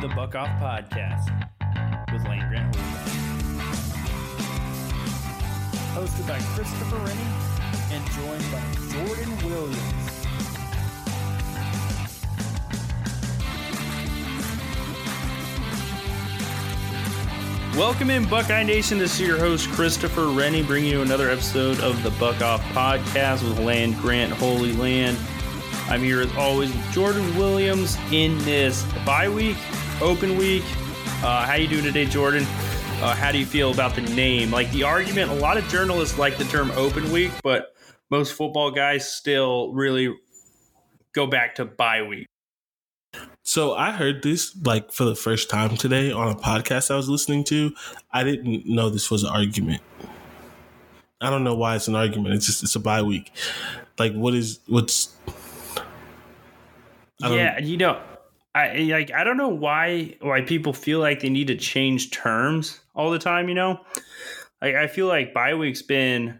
The Buck Off Podcast with Land Grant Hosted by Christopher Rennie and joined by Jordan Williams. Welcome in, Buckeye Nation. This is your host, Christopher Rennie, bringing you another episode of the Buck Off Podcast with Land Grant Holy Land. I'm here as always with Jordan Williams in this bye week open week. Uh, how you doing today, Jordan? Uh, how do you feel about the name? Like the argument, a lot of journalists like the term open week, but most football guys still really go back to bye week. So I heard this like for the first time today on a podcast I was listening to. I didn't know this was an argument. I don't know why it's an argument. It's just it's a bye week. Like what is what's yeah, you know, I like I don't know why why people feel like they need to change terms all the time. You know, like I feel like bye week's been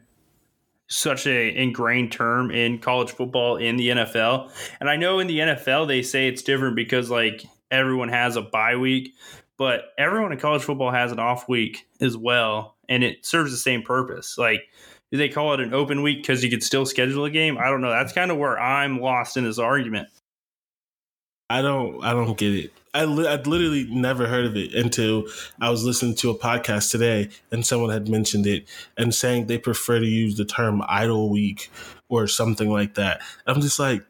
such a ingrained term in college football in the NFL, and I know in the NFL they say it's different because like everyone has a bye week, but everyone in college football has an off week as well, and it serves the same purpose. Like do they call it an open week because you could still schedule a game? I don't know. That's kind of where I'm lost in this argument. I don't I don't get it. I li- I'd literally never heard of it until I was listening to a podcast today and someone had mentioned it and saying they prefer to use the term idle week or something like that. I'm just like,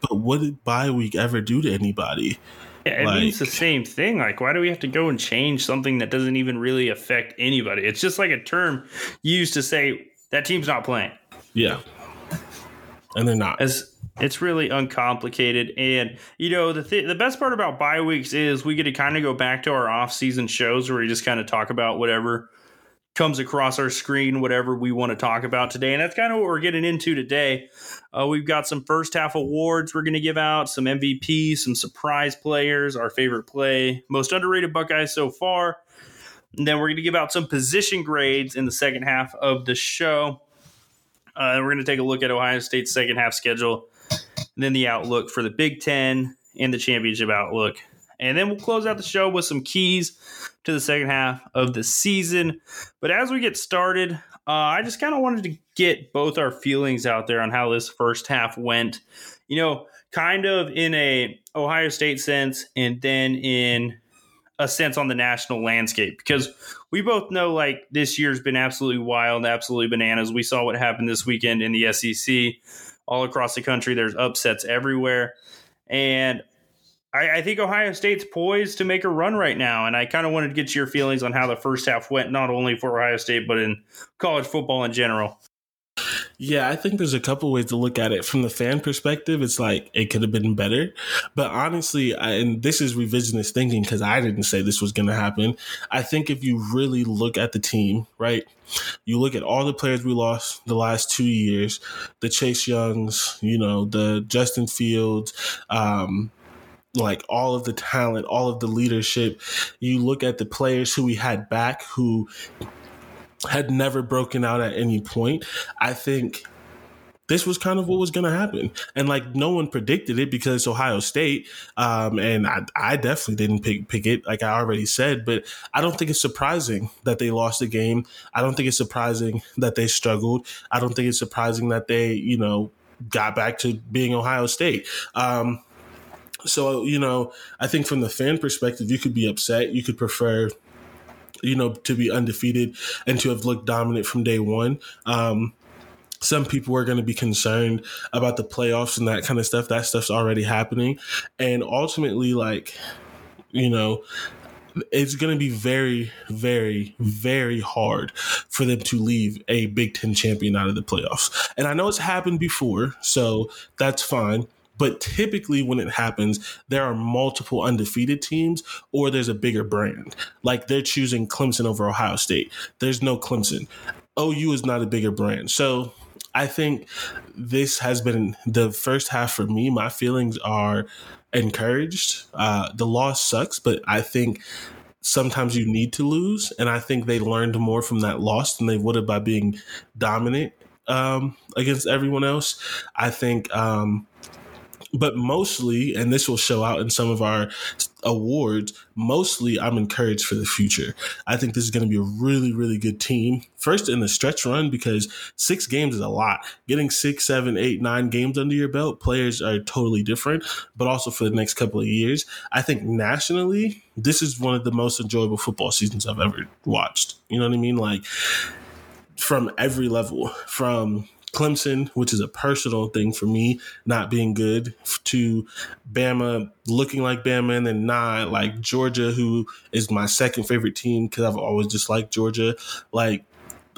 but what did bye week ever do to anybody? Yeah, it like, means the same thing. Like, why do we have to go and change something that doesn't even really affect anybody? It's just like a term used to say that team's not playing. Yeah. And they're not. As it's really uncomplicated, and you know the th- the best part about bye weeks is we get to kind of go back to our off season shows where we just kind of talk about whatever comes across our screen, whatever we want to talk about today, and that's kind of what we're getting into today. Uh, we've got some first half awards we're going to give out, some MVPs, some surprise players, our favorite play, most underrated Buckeyes so far. And then we're going to give out some position grades in the second half of the show. Uh, we're going to take a look at Ohio State's second half schedule and then the outlook for the Big Ten and the championship outlook. And then we'll close out the show with some keys to the second half of the season. But as we get started, uh, I just kind of wanted to get both our feelings out there on how this first half went. You know, kind of in a Ohio State sense, and then in a sense on the national landscape because we both know like this year's been absolutely wild, absolutely bananas. We saw what happened this weekend in the SEC all across the country. There's upsets everywhere. And I, I, think Ohio State's poised to make a run right now. And I kind of wanted to get your feelings on how the first half went, not only for Ohio State, but in college football in general. Yeah, I think there's a couple ways to look at it. From the fan perspective, it's like it could have been better. But honestly, I, and this is revisionist thinking because I didn't say this was going to happen. I think if you really look at the team, right, you look at all the players we lost the last two years, the Chase Youngs, you know, the Justin Fields, um, like all of the talent, all of the leadership. You look at the players who we had back who had never broken out at any point. I think this was kind of what was going to happen. And like no one predicted it because Ohio State. Um, and I, I, definitely didn't pick, pick it, like I already said, but I don't think it's surprising that they lost the game. I don't think it's surprising that they struggled. I don't think it's surprising that they, you know, got back to being Ohio State. Um, so, you know, I think from the fan perspective, you could be upset. You could prefer you know, to be undefeated and to have looked dominant from day one. Um, some people are going to be concerned about the playoffs and that kind of stuff. That stuff's already happening. And ultimately, like, you know, it's going to be very, very, very hard for them to leave a Big Ten champion out of the playoffs. And I know it's happened before, so that's fine. But typically, when it happens, there are multiple undefeated teams or there's a bigger brand. Like they're choosing Clemson over Ohio State. There's no Clemson. OU is not a bigger brand. So I think this has been the first half for me. My feelings are encouraged. Uh, the loss sucks, but I think sometimes you need to lose. And I think they learned more from that loss than they would have by being dominant um, against everyone else. I think um, but mostly, and this will show out in some of our awards, mostly I'm encouraged for the future. I think this is going to be a really, really good team. First in the stretch run, because six games is a lot. Getting six, seven, eight, nine games under your belt, players are totally different, but also for the next couple of years. I think nationally, this is one of the most enjoyable football seasons I've ever watched. You know what I mean? Like, from every level, from Clemson, which is a personal thing for me, not being good, to Bama looking like Bama and then not like Georgia, who is my second favorite team because I've always just liked Georgia. Like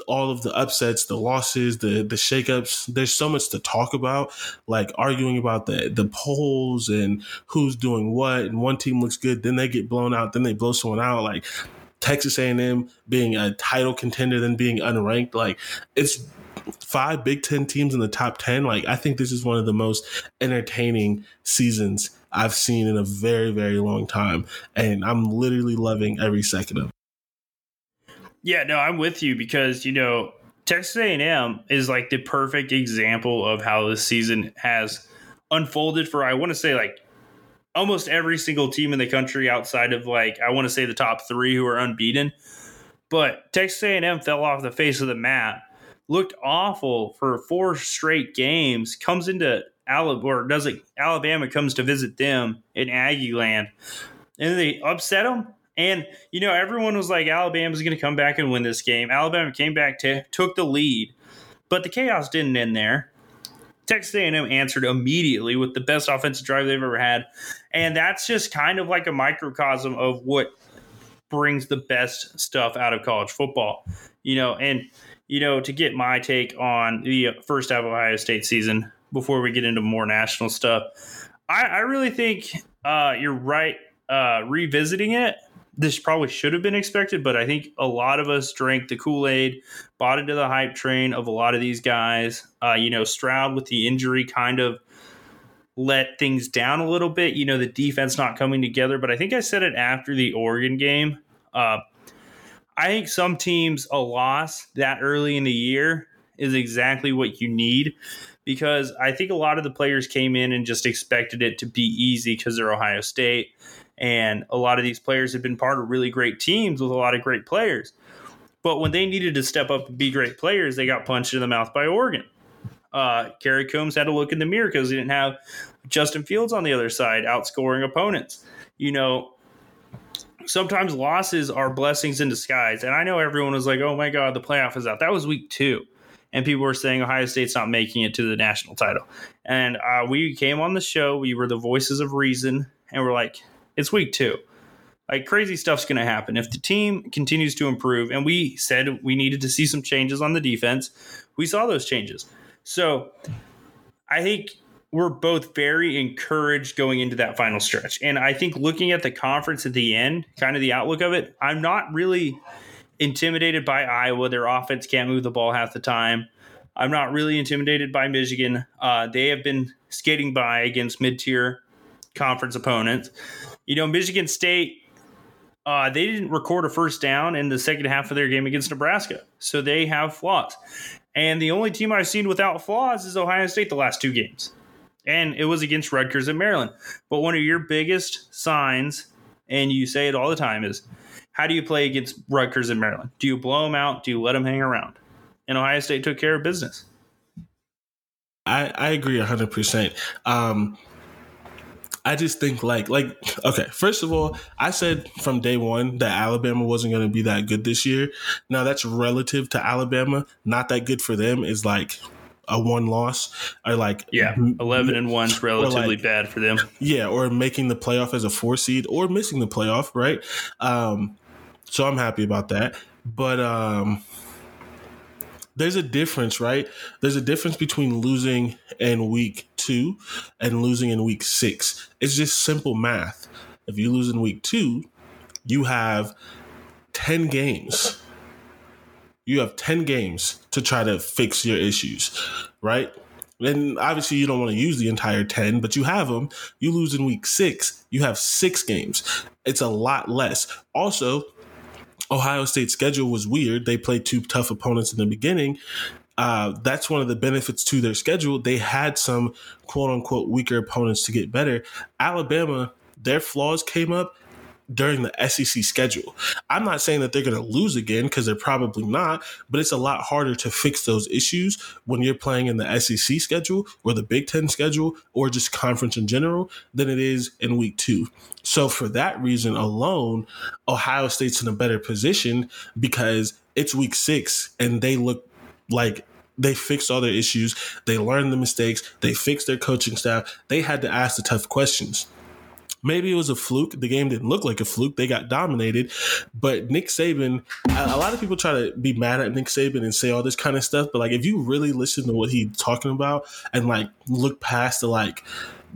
all of the upsets, the losses, the the shakeups. There's so much to talk about, like arguing about the the polls and who's doing what. And one team looks good, then they get blown out, then they blow someone out. Like Texas A&M being a title contender, then being unranked. Like it's five Big Ten teams in the top 10, like I think this is one of the most entertaining seasons I've seen in a very, very long time. And I'm literally loving every second of it. Yeah, no, I'm with you because, you know, Texas A&M is like the perfect example of how this season has unfolded for, I want to say, like almost every single team in the country outside of like, I want to say the top three who are unbeaten. But Texas A&M fell off the face of the map looked awful for four straight games, comes into Alabama or does it Alabama comes to visit them in Aggie land. And they upset them. And you know, everyone was like, Alabama's gonna come back and win this game. Alabama came back to took the lead. But the chaos didn't end there. Texas A&M answered immediately with the best offensive drive they've ever had, and that's just kind of like a microcosm of what brings the best stuff out of college football. You know, and you know, to get my take on the first half of Ohio State season before we get into more national stuff, I, I really think uh, you're right. Uh, revisiting it, this probably should have been expected, but I think a lot of us drank the Kool Aid, bought into the hype train of a lot of these guys. Uh, you know, Stroud with the injury kind of let things down a little bit. You know, the defense not coming together, but I think I said it after the Oregon game. Uh, I think some teams a loss that early in the year is exactly what you need because I think a lot of the players came in and just expected it to be easy because they're Ohio State. And a lot of these players have been part of really great teams with a lot of great players. But when they needed to step up and be great players, they got punched in the mouth by Oregon. Uh, Coombs had to look in the mirror because he didn't have Justin Fields on the other side outscoring opponents. You know, sometimes losses are blessings in disguise. And I know everyone was like, oh my God, the playoff is out. That was week two. And people were saying Ohio State's not making it to the national title. And uh, we came on the show. We were the voices of reason. And we're like, it's week two. Like crazy stuff's going to happen. If the team continues to improve, and we said we needed to see some changes on the defense, we saw those changes. So I think we're both very encouraged going into that final stretch. And I think looking at the conference at the end, kind of the outlook of it, I'm not really intimidated by Iowa. Their offense can't move the ball half the time. I'm not really intimidated by Michigan. Uh, they have been skating by against mid tier conference opponents. You know, Michigan State, uh, they didn't record a first down in the second half of their game against Nebraska. So they have flaws. And the only team I've seen without flaws is Ohio State the last two games. And it was against Rutgers in Maryland. But one of your biggest signs, and you say it all the time, is how do you play against Rutgers in Maryland? Do you blow them out? Do you let them hang around? And Ohio State took care of business. I, I agree 100%. Um, I just think like like okay, first of all, I said from day one that Alabama wasn't going to be that good this year. Now that's relative to Alabama. Not that good for them is like a one loss or like yeah, eleven and one's relatively like, bad for them. Yeah, or making the playoff as a four seed or missing the playoff, right? Um, so I'm happy about that. But um, there's a difference, right? There's a difference between losing in week two and losing in week six. It's just simple math. If you lose in week two, you have 10 games. You have 10 games to try to fix your issues, right? And obviously, you don't want to use the entire 10, but you have them. You lose in week six, you have six games. It's a lot less. Also, Ohio State's schedule was weird. They played two tough opponents in the beginning. Uh, that's one of the benefits to their schedule. They had some quote unquote weaker opponents to get better. Alabama, their flaws came up during the SEC schedule. I'm not saying that they're going to lose again because they're probably not, but it's a lot harder to fix those issues when you're playing in the SEC schedule or the Big Ten schedule or just conference in general than it is in week two. So, for that reason alone, Ohio State's in a better position because it's week six and they look like they fixed all their issues. They learned the mistakes. They fixed their coaching staff. They had to ask the tough questions. Maybe it was a fluke. The game didn't look like a fluke. They got dominated. But Nick Saban, a lot of people try to be mad at Nick Saban and say all this kind of stuff. But like, if you really listen to what he's talking about and like look past the like,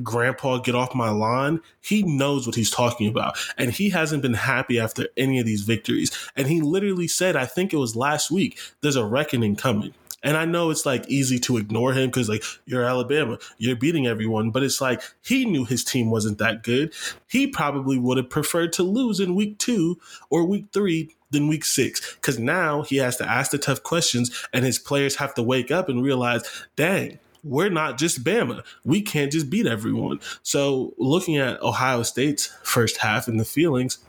grandpa get off my lawn he knows what he's talking about and he hasn't been happy after any of these victories and he literally said i think it was last week there's a reckoning coming and I know it's like easy to ignore him because like you're Alabama, you're beating everyone, but it's like he knew his team wasn't that good. He probably would have preferred to lose in week two or week three than week six because now he has to ask the tough questions and his players have to wake up and realize, dang, we're not just Bama. We can't just beat everyone. So looking at Ohio State's first half and the feelings,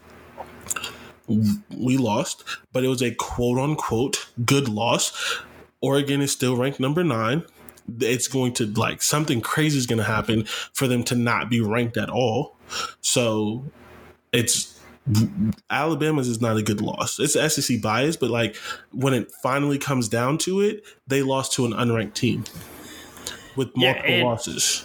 we lost, but it was a quote unquote good loss. Oregon is still ranked number nine. It's going to like something crazy is going to happen for them to not be ranked at all. So it's Alabama's is not a good loss. It's SEC bias, but like when it finally comes down to it, they lost to an unranked team with multiple yeah, losses.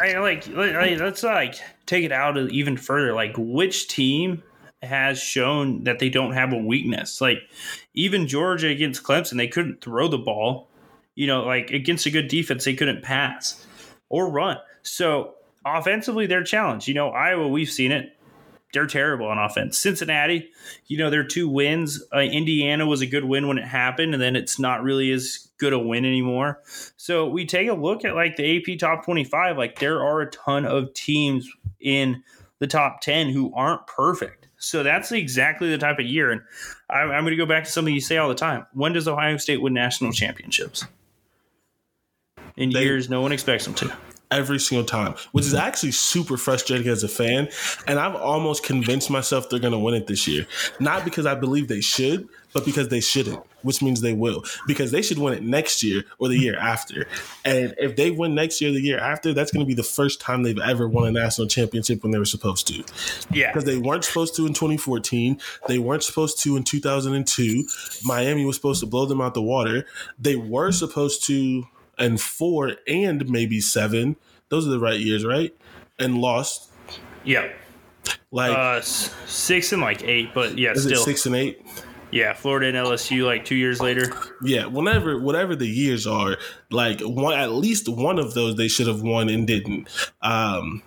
I like, like let's like take it out even further. Like which team has shown that they don't have a weakness. Like even Georgia against Clemson, they couldn't throw the ball. You know, like against a good defense, they couldn't pass or run. So offensively, they're challenged. You know, Iowa, we've seen it. They're terrible on offense. Cincinnati, you know, their two wins. Uh, Indiana was a good win when it happened, and then it's not really as good a win anymore. So we take a look at like the AP top 25. Like there are a ton of teams in the top 10 who aren't perfect. So that's exactly the type of year. And I'm, I'm going to go back to something you say all the time. When does Ohio State win national championships? In they, years no one expects them to every single time, which is mm-hmm. actually super frustrating as a fan. And I've almost convinced myself they're going to win it this year. Not because I believe they should, but because they shouldn't, which means they will. Because they should win it next year or the year after. And if they win next year, the year after, that's going to be the first time they've ever won a national championship when they were supposed to. Yeah. Because they weren't supposed to in 2014. They weren't supposed to in 2002. Miami was supposed to blow them out the water. They were supposed to and four and maybe seven. Those are the right years, right? And lost. Yeah. Like uh, six and like eight, but yeah, is still six and eight. Yeah, Florida and LSU like two years later. Yeah, whenever whatever the years are, like one at least one of those they should have won and didn't. Um,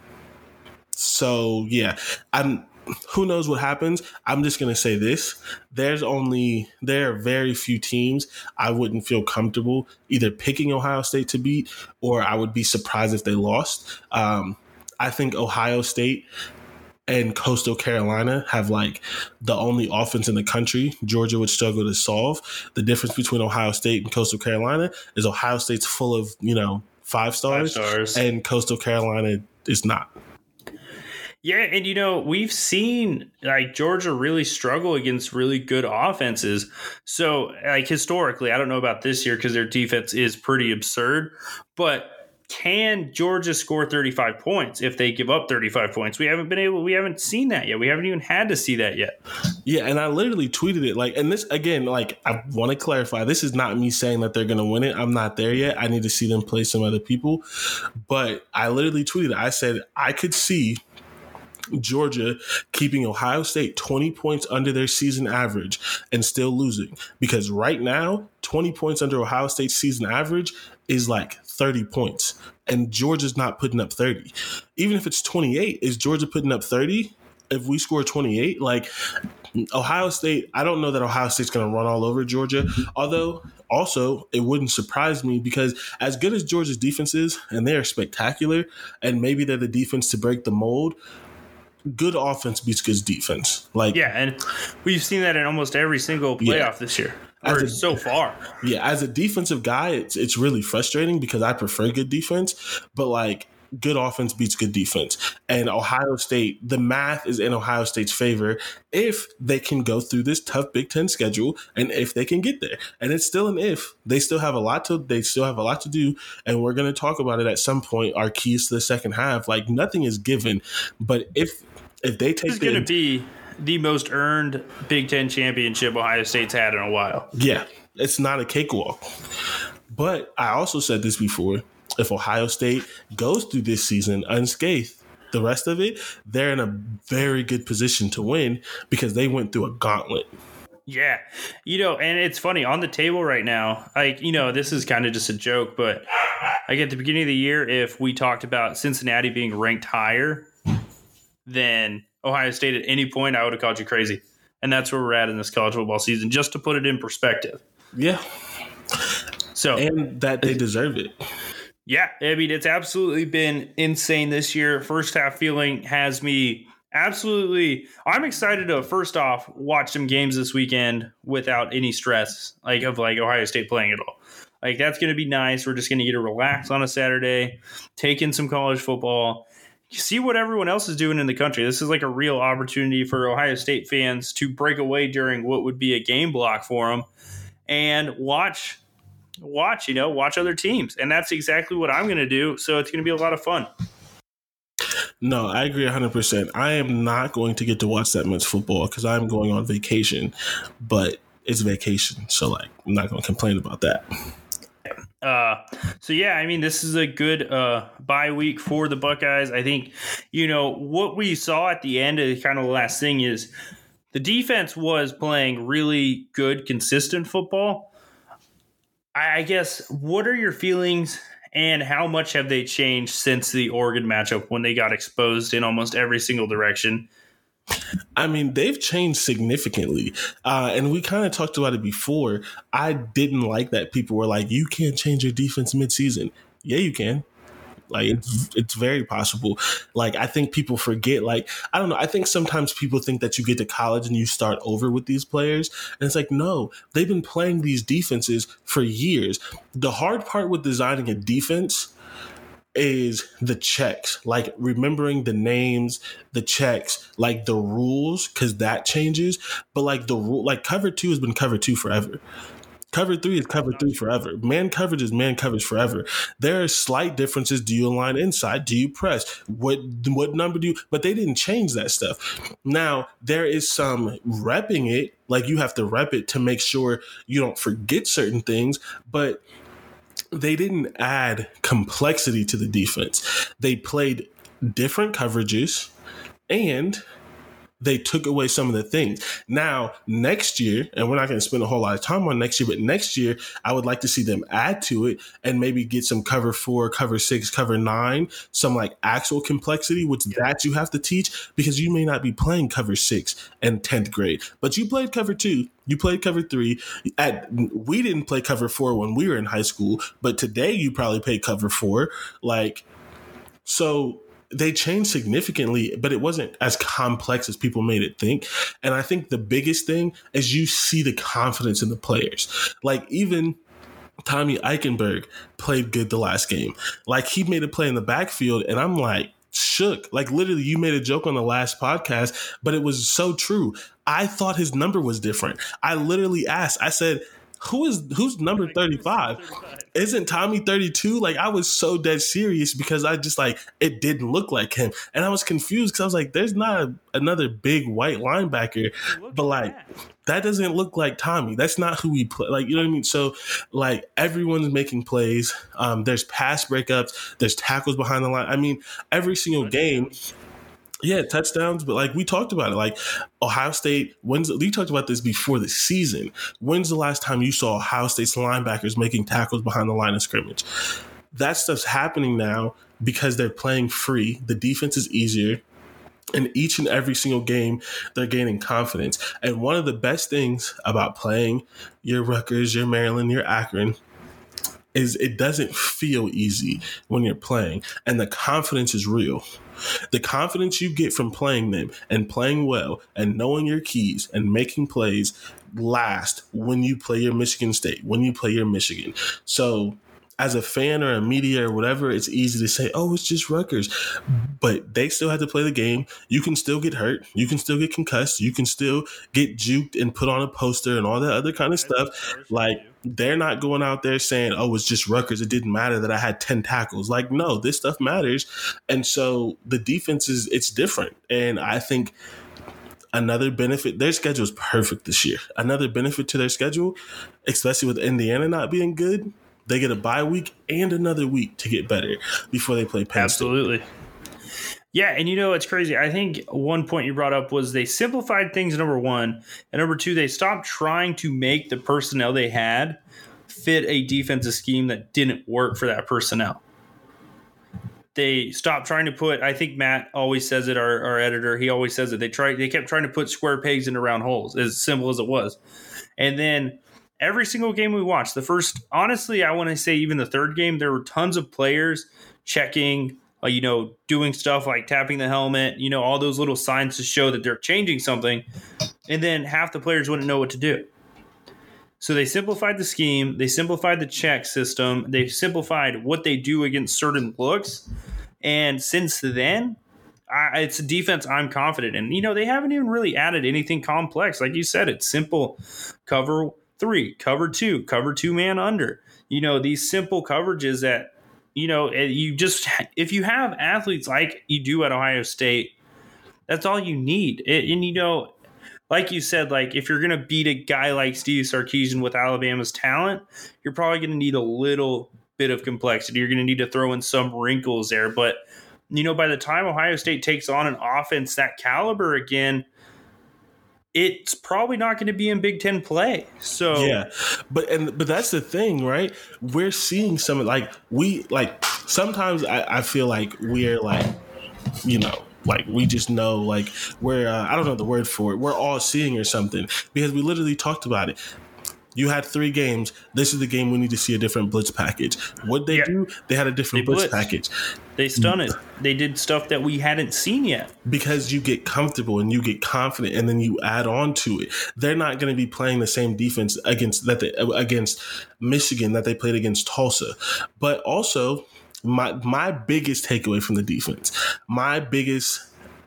so yeah, I'm. Who knows what happens? I'm just gonna say this: there's only there are very few teams I wouldn't feel comfortable either picking Ohio State to beat, or I would be surprised if they lost. Um, I think Ohio State and Coastal Carolina have like the only offense in the country Georgia would struggle to solve. The difference between Ohio State and Coastal Carolina is Ohio State's full of, you know, five stars, Five stars. and Coastal Carolina is not. Yeah, and you know, we've seen like Georgia really struggle against really good offenses. So, like historically, I don't know about this year because their defense is pretty absurd, but can Georgia score 35 points if they give up 35 points? We haven't been able we haven't seen that yet. We haven't even had to see that yet. Yeah, and I literally tweeted it like, and this again, like, I want to clarify. This is not me saying that they're going to win it. I'm not there yet. I need to see them play some other people. But I literally tweeted. I said I could see Georgia keeping Ohio State 20 points under their season average and still losing. Because right now, 20 points under Ohio State's season average is like 30 points. And Georgia's not putting up 30. Even if it's 28, is Georgia putting up 30? If we score 28, like Ohio State, I don't know that Ohio State's going to run all over Georgia. Although, also, it wouldn't surprise me because as good as Georgia's defense is, and they are spectacular, and maybe they're the defense to break the mold, good offense beats good defense. Like Yeah, and we've seen that in almost every single playoff Yeah. this year. A- so far. yeah, as a defensive guy, it's it's really frustrating because I prefer good defense, but like good offense beats good defense. And Ohio State, the math is in Ohio State's favor if they can go through this tough Big Ten schedule and if they can get there. And it's still an if. They still have a lot to they still have a lot to do. And we're gonna talk about it at some point. Our keys to the second half. Like nothing is given. But if if they take This is going to be the most earned Big Ten championship Ohio State's had in a while. Yeah, it's not a cakewalk. But I also said this before. If Ohio State goes through this season unscathed, the rest of it, they're in a very good position to win because they went through a gauntlet. Yeah. You know, and it's funny on the table right now, like, you know, this is kind of just a joke, but like at the beginning of the year, if we talked about Cincinnati being ranked higher than Ohio State at any point, I would have called you crazy. And that's where we're at in this college football season, just to put it in perspective. Yeah, So, and that they deserve it. Yeah, I mean it's absolutely been insane this year. First half feeling has me absolutely. I'm excited to first off watch some games this weekend without any stress, like of like Ohio State playing at all. Like that's going to be nice. We're just going to get to relax on a Saturday, take in some college football, see what everyone else is doing in the country. This is like a real opportunity for Ohio State fans to break away during what would be a game block for them and watch watch, you know, watch other teams. And that's exactly what I'm going to do. So it's going to be a lot of fun. No, I agree 100%. I am not going to get to watch that much football because I'm going on vacation, but it's vacation. So, like, I'm not going to complain about that. Uh, so yeah, I mean, this is a good uh, bye week for the Buckeyes. I think, you know, what we saw at the end of kind of the last thing is the defense was playing really good, consistent football. I, I guess, what are your feelings and how much have they changed since the Oregon matchup when they got exposed in almost every single direction? I mean, they've changed significantly. Uh, and we kind of talked about it before. I didn't like that people were like, you can't change your defense midseason. Yeah, you can. Like it's it's very possible. Like I think people forget. Like I don't know. I think sometimes people think that you get to college and you start over with these players, and it's like no, they've been playing these defenses for years. The hard part with designing a defense is the checks, like remembering the names, the checks, like the rules, because that changes. But like the rule, like cover two has been cover two forever. Cover three is cover three forever. Man coverage is man coverage forever. There are slight differences. Do you align inside? Do you press? What what number do you? But they didn't change that stuff. Now there is some repping it. Like you have to rep it to make sure you don't forget certain things. But they didn't add complexity to the defense. They played different coverages and they took away some of the things. Now, next year, and we're not going to spend a whole lot of time on next year, but next year, I would like to see them add to it and maybe get some cover four, cover six, cover nine, some like actual complexity, which yeah. that you have to teach because you may not be playing cover six and 10th grade, but you played cover two, you played cover three. At we didn't play cover four when we were in high school, but today you probably play cover four. Like, so they changed significantly, but it wasn't as complex as people made it think. And I think the biggest thing is you see the confidence in the players. Like even Tommy Eichenberg played good the last game. Like he made a play in the backfield, and I'm like shook. Like literally, you made a joke on the last podcast, but it was so true. I thought his number was different. I literally asked, I said, who is who's number 35 isn't tommy 32 like i was so dead serious because i just like it didn't look like him. And i was confused because i was like there's not a, another big white linebacker. But like that. doesn't look like tommy. That's not who we play like you know what i mean? So like everyone's making plays. Um there's pass breakups. There's tackles behind the line. I mean every single game yeah, touchdowns, but like we talked about it, like Ohio State. When's we talked about this before the season? When's the last time you saw Ohio State's linebackers making tackles behind the line of scrimmage? That stuff's happening now because they're playing free. The defense is easier. And each and every single game, they're gaining confidence. And one of the best things about playing your Rutgers, your Maryland, your Akron, is it doesn't feel easy when you're playing and the confidence is real the confidence you get from playing them and playing well and knowing your keys and making plays last when you play your Michigan State, when you play your Michigan. So as a fan or a media or whatever, it's easy to say, oh, it's just Rutgers. But they still have to play the game. You can still get hurt. You can still get concussed. You can still get juked and put on a poster and all that other kind of stuff. Like, they're not going out there saying, oh, it's just Rutgers. It didn't matter that I had 10 tackles. Like, no, this stuff matters. And so the defense is, it's different. And I think another benefit their schedule is perfect this year another benefit to their schedule especially with indiana not being good they get a bye week and another week to get better before they play Penn Absolutely. State. Yeah, and you know it's crazy. I think one point you brought up was they simplified things. Number one, and number two, they stopped trying to make the personnel they had fit a defensive scheme that didn't work for that personnel. They stopped trying to put. I think Matt always says it. Our, our editor, he always says it. They tried. They kept trying to put square pegs into round holes. As simple as it was, and then every single game we watched, the first, honestly, I want to say even the third game, there were tons of players checking, uh, you know, doing stuff like tapping the helmet, you know, all those little signs to show that they're changing something. And then half the players wouldn't know what to do. So they simplified the scheme, they simplified the check system, they simplified what they do against certain looks. And since then, I, it's a defense I'm confident in. You know, they haven't even really added anything complex. Like you said, it's simple cover three, cover two, cover two man under. You know, these simple coverages that, you know, you just, if you have athletes like you do at Ohio State, that's all you need. It, and, you know, like you said, like if you're to beat a guy like Steve Sarkisian with Alabama's talent, you're probably to need a little bit of complexity. You're to need to throw in some wrinkles there. But, you know, by the time Ohio State takes on an offense that caliber again, it's probably not going to be in Big Ten play. So yeah, but and but that's the thing, right? We're seeing some like we like sometimes I, I feel like we're like you know like we just know like we're uh, I don't know the word for it. We're all seeing or something because we literally talked about it. You had three games. This is the game we need to see a different blitz package. What they yeah. do? They had a different blitz package. They stun it. They did stuff that we hadn't seen yet. Because you get comfortable and you get confident, and then you add on to it. They're not going to be playing the same defense against that they, against Michigan that they played against Tulsa. But also, my my biggest takeaway from the defense, my biggest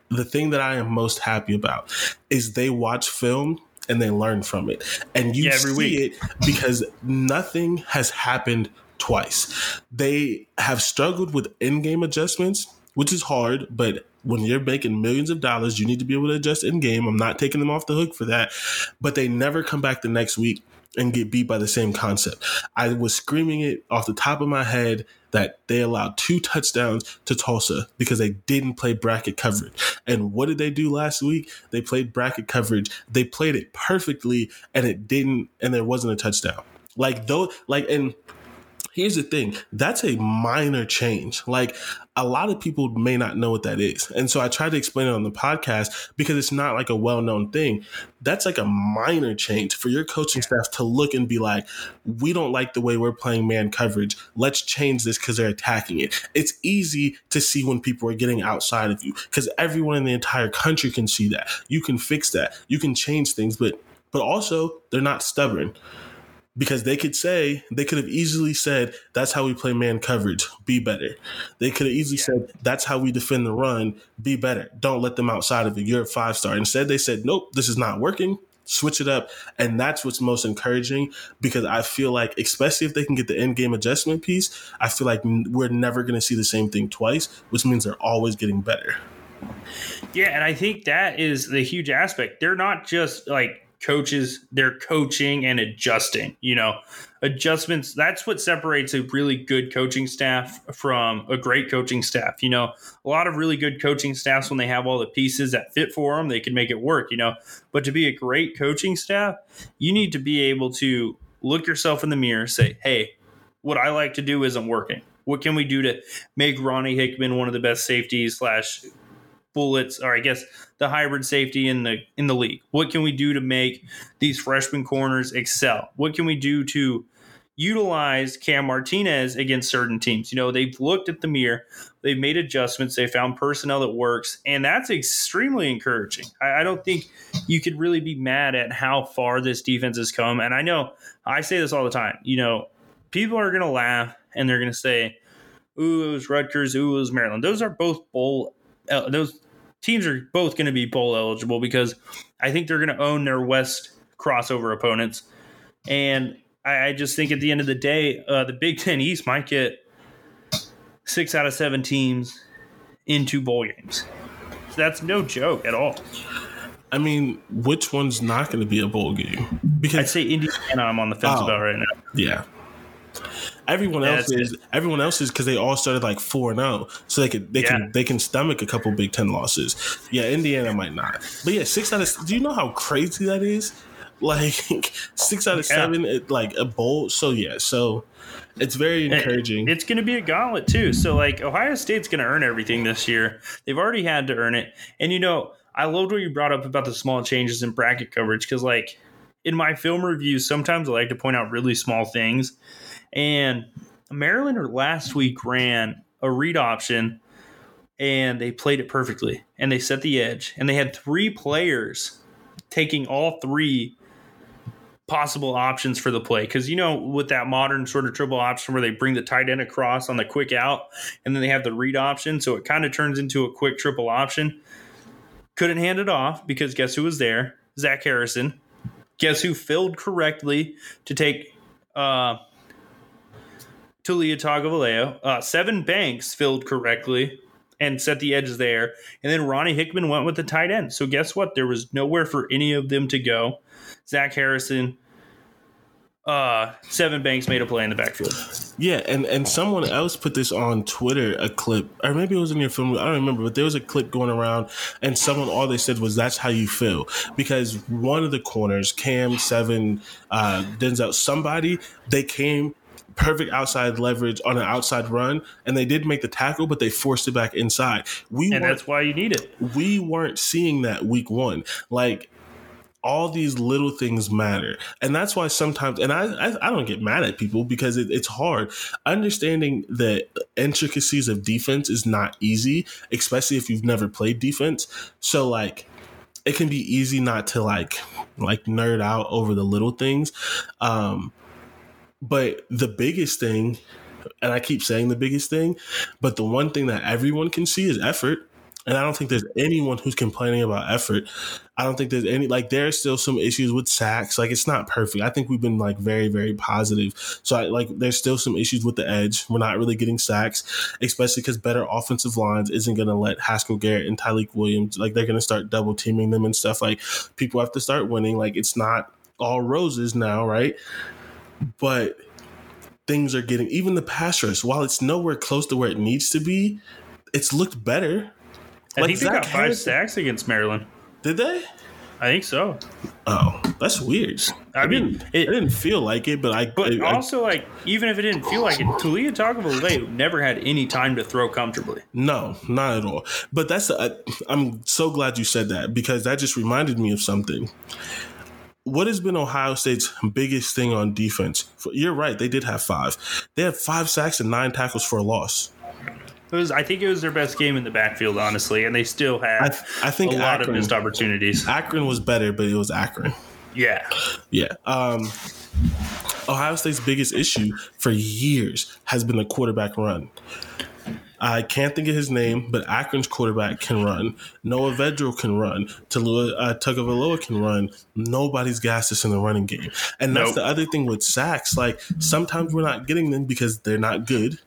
the thing that I am most happy about is they watch film and they learn from it. And you yeah, see week. it because nothing has happened twice. They have struggled with in-game adjustments, which is hard, but when you're making millions of dollars, you need to be able to adjust in game. I'm not taking them off the hook for that, but they never come back the next week and get beat by the same concept. I was screaming it off the top of my head that they allowed two touchdowns to Tulsa because they didn't play bracket coverage. And what did they do last week? They played bracket coverage. They played it perfectly and it didn't and there wasn't a touchdown. Like though like and here's the thing that's a minor change like a lot of people may not know what that is. And so i tried to explain it on the podcast because it's not like a well-known thing. That's like a minor change for your coaching staff to look and be like we don't like the way we're playing man coverage. Let's change this because they're attacking it. It's easy to see when people are getting outside of you because everyone in the entire country can see that. You can fix that. You can change things but but also they're not stubborn because they could say they could have easily said that's how we play man coverage. Be better. They could have easily yeah. said that's how we defend the run. Be better. Don't let them outside of it. You're a five star instead they said nope this is not working. Switch it up. And that's what's most encouraging because i feel like especially if they can get the end game adjustment piece i feel like we're never going to see the same thing twice which means they're always getting better. Yeah and i think that is the huge aspect. They're not just like coaches they're coaching and adjusting you know adjustments. That's what separates a really good coaching staff from a great coaching staff you know. A lot of really good coaching staffs when they have all the pieces that fit for them they can make it work you know. But to be a great coaching staff you need to be able to look yourself in the mirror say hey what i like to do isn't working. What can we do to make ronnie hickman one of the best safeties slash bullets, or I guess the hybrid safety in the in the league? What can we do to make these freshman corners excel? What can we do to utilize Cam Martinez against certain teams? You know, they've looked at the mirror, they've made adjustments, they found personnel that works, and that's extremely encouraging. I, I don't think you could really be mad at how far this defense has come. And I know I say this all the time. You know, people are going to laugh and they're going to say, "Ooh, it was Rutgers. Ooh, it was Maryland." Those are both bowl. Uh, those teams are both going to be bowl eligible because I think they're going to own their West crossover opponents. And I, I, just think at the end of the day, uh, the Big Ten East might get six out of seven teams into bowl games. So that's no joke at all. I mean, which one's not going to be a bowl game? Because I'd say Indiana. I'm on the fence oh, about right now. Yeah, Everyone yeah, else is everyone else is because they all started like four and zero, oh, so they can they yeah. can they can stomach a couple Big Ten losses. Yeah, Indiana might not, but yeah, six out of. Do you know how crazy that is? Like six out of yeah. seven, like a bowl. So yeah, so it's very encouraging. It's going to be a gauntlet too. So like Ohio State's going to earn everything this year. They've already had to earn it, and you know I loved what you brought up about the small changes in bracket coverage because like in my film reviews, sometimes I like to point out really small things and Maryland last week ran a read option and they played it perfectly and they set the edge. And they had three players taking all three possible options for the play. Because you know with that modern sort of triple option where they bring the tight end across on the quick out and then they have the read option so it kind of turns into a quick triple option. Couldn't hand it off because guess who was there? Zach harrison. Guess who filled correctly to take uh Taulia Tagovailoa. Uh, Sevyn Banks filled correctly and set the edge there. And then Ronnie Hickman went with the tight end. So guess what? There was nowhere for any of them to go. Zach Harrison, uh, Sevyn Banks made a play in the backfield. Yeah, and and someone else put this on Twitter, a clip, or maybe it was in your film. I don't remember, but there was a clip going around, and someone all they said was, "That's how you feel," because one of the corners, Cam Seven, uh, Denzel, somebody they came perfect outside leverage on an outside run, and they did make the tackle, but they forced it back inside. We and that's why you need it. We weren't seeing that week one. Like all these little things matter, and that's why sometimes, and I I, I don't get mad at people because it, it's hard. Understanding the intricacies of defense is not easy, especially if you've never played defense. So like it can be easy not to like like nerd out over the little things um but the biggest thing, and I keep saying the biggest thing, but the one thing that everyone can see is effort. And I don't think there's anyone who's complaining about effort. I don't think there's any like there's still some issues with sacks. Like it's not perfect. I think we've been like very very positive. So I like there's still some issues with the edge. We're not really getting sacks, especially because better offensive lines isn't going to let Haskell Garrett and Tyleik Williams like they're going to start double teaming them and stuff. Like people have to start winning. Like it's not all roses now, right? But things are getting even the pass rush, while it's nowhere close to where it needs to be, it's looked better. I like think they Zach got five Harris, sacks against Maryland. Did they? I think so. Oh, that's weird. I, mean, didn't, it, I didn't feel like it, but I. But I, also, like, even if it didn't feel like it, Taulia Tagovailoa never had any time to throw comfortably. No, not at all. But that's. I'm so glad you said that because that just reminded me of something. What has been Ohio State's biggest thing on defense? You're right. They did have five. They had five sacks and nine tackles for a loss. It was, I think it was their best game in the backfield, honestly, and they still had I, th- I think a lot of missed opportunities. Akron was better, but it was Akron. Yeah, yeah. Um, Ohio State's biggest issue for years has been the quarterback run. I can't think of his name, but Akron's quarterback can run. Noah Vedral can run. Talua uh, Tagovailoa can run. Nobody's gassed us in the running game, and that's nope. the other thing with sacks. Like sometimes we're not getting them because they're not good,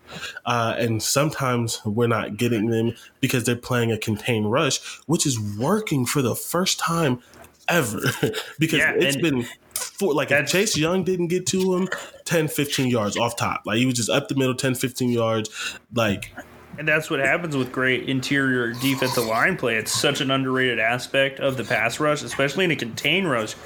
uh, and sometimes we're not getting them because they're playing a contained rush, which is working for the first time ever because yeah, it's been for like if Chase Young didn't get to him 10 15 yards off top like he was just up the middle 10 15 yards like and that's what happens with great interior defensive line play. It's such an underrated aspect of the pass rush, especially in a contain rush.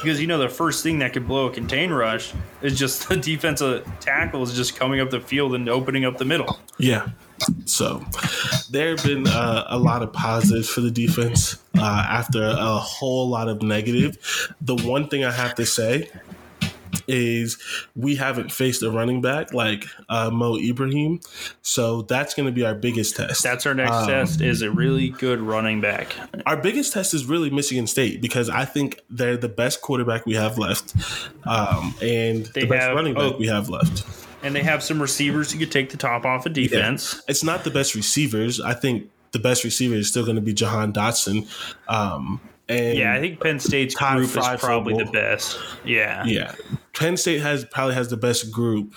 Because you know the first thing that could blow a contain rush is just the defensive tackle is just coming up the field and opening up the middle. Yeah. So there have been uh, a lot of positives for the defense uh, after a whole lot of negative. The one thing I have to say is we haven't faced a running back like uh, Mo Ibrahim, so that's going to be our biggest test. That's our next um, test. Is a really good running back. Our biggest test is really Michigan State because I think they're the best quarterback we have left, um, and they the best have, running back oh, we have left. And they have some receivers who could take the top off of defense. Yeah. It's not the best receivers. I think the best receiver is still going to be Jahan Dotson. Um, and yeah, I think Penn State's group is probably the best. Yeah, yeah. Penn State has probably has the best group.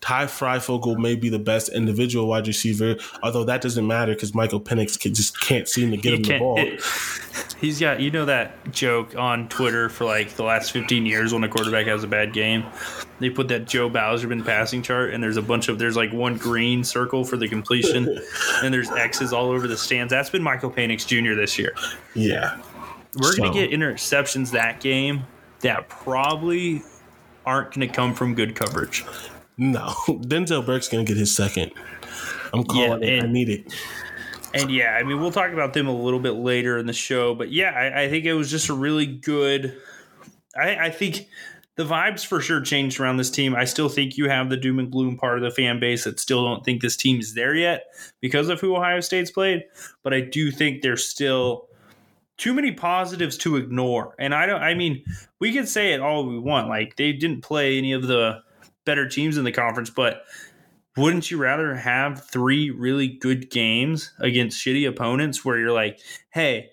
Ty Fryfogle may be the best individual wide receiver, although that doesn't matter because Michael Penix can, just can't seem to get him the ball. It, he's got you know that joke on Twitter for like the last fifteen years when a quarterback has a bad game. They put that Joe Bauserman passing chart, and there's a bunch of there's like one green circle for the completion, and there's X's all over the stands. That's been Michael Penix Jr. this year. Yeah, we're so. gonna get interceptions that game that probably aren't gonna come from good coverage. No, Denzel Burke's gonna get his second. I'm calling yeah, and, it. I need it. And yeah, I mean, we'll talk about them a little bit later in the show, but yeah, I, I think it was just a really good. I, I think the vibes for sure changed around this team. I still think you have the doom and gloom part of the fan base that still don't think this team is there yet because of who Ohio State's played. But I do think there's still too many positives to ignore. And I don't I mean, we can say it all we want. Like they didn't play any of the better teams in the conference, but wouldn't you rather have three really good games against shitty opponents where you're like, "Hey,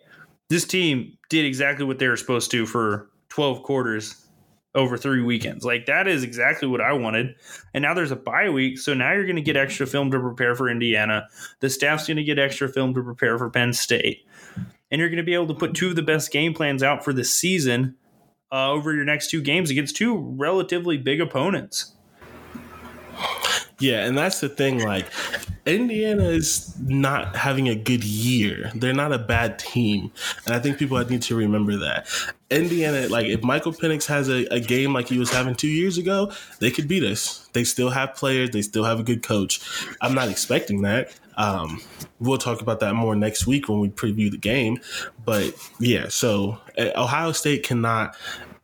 this team did exactly what they were supposed to for 12 quarters over three weekends. Like that is exactly what I wanted. And now there's a bye week, so now you're going to get extra film to prepare for Indiana. The staff's going to get extra film to prepare for Penn State and you're going to be able to put two of the best game plans out for the season uh, over your next two games against two relatively big opponents. Yeah, and that's the thing. Like, Indiana is not having a good year. They're not a bad team, and I think people need to remember that. Indiana, like, if Michael Penix has a, a game like he was having two years ago, they could beat us. They still have players. They still have a good coach. I'm not expecting that. Um, we'll talk about that more next week when we preview the game. But yeah, so uh, Ohio State cannot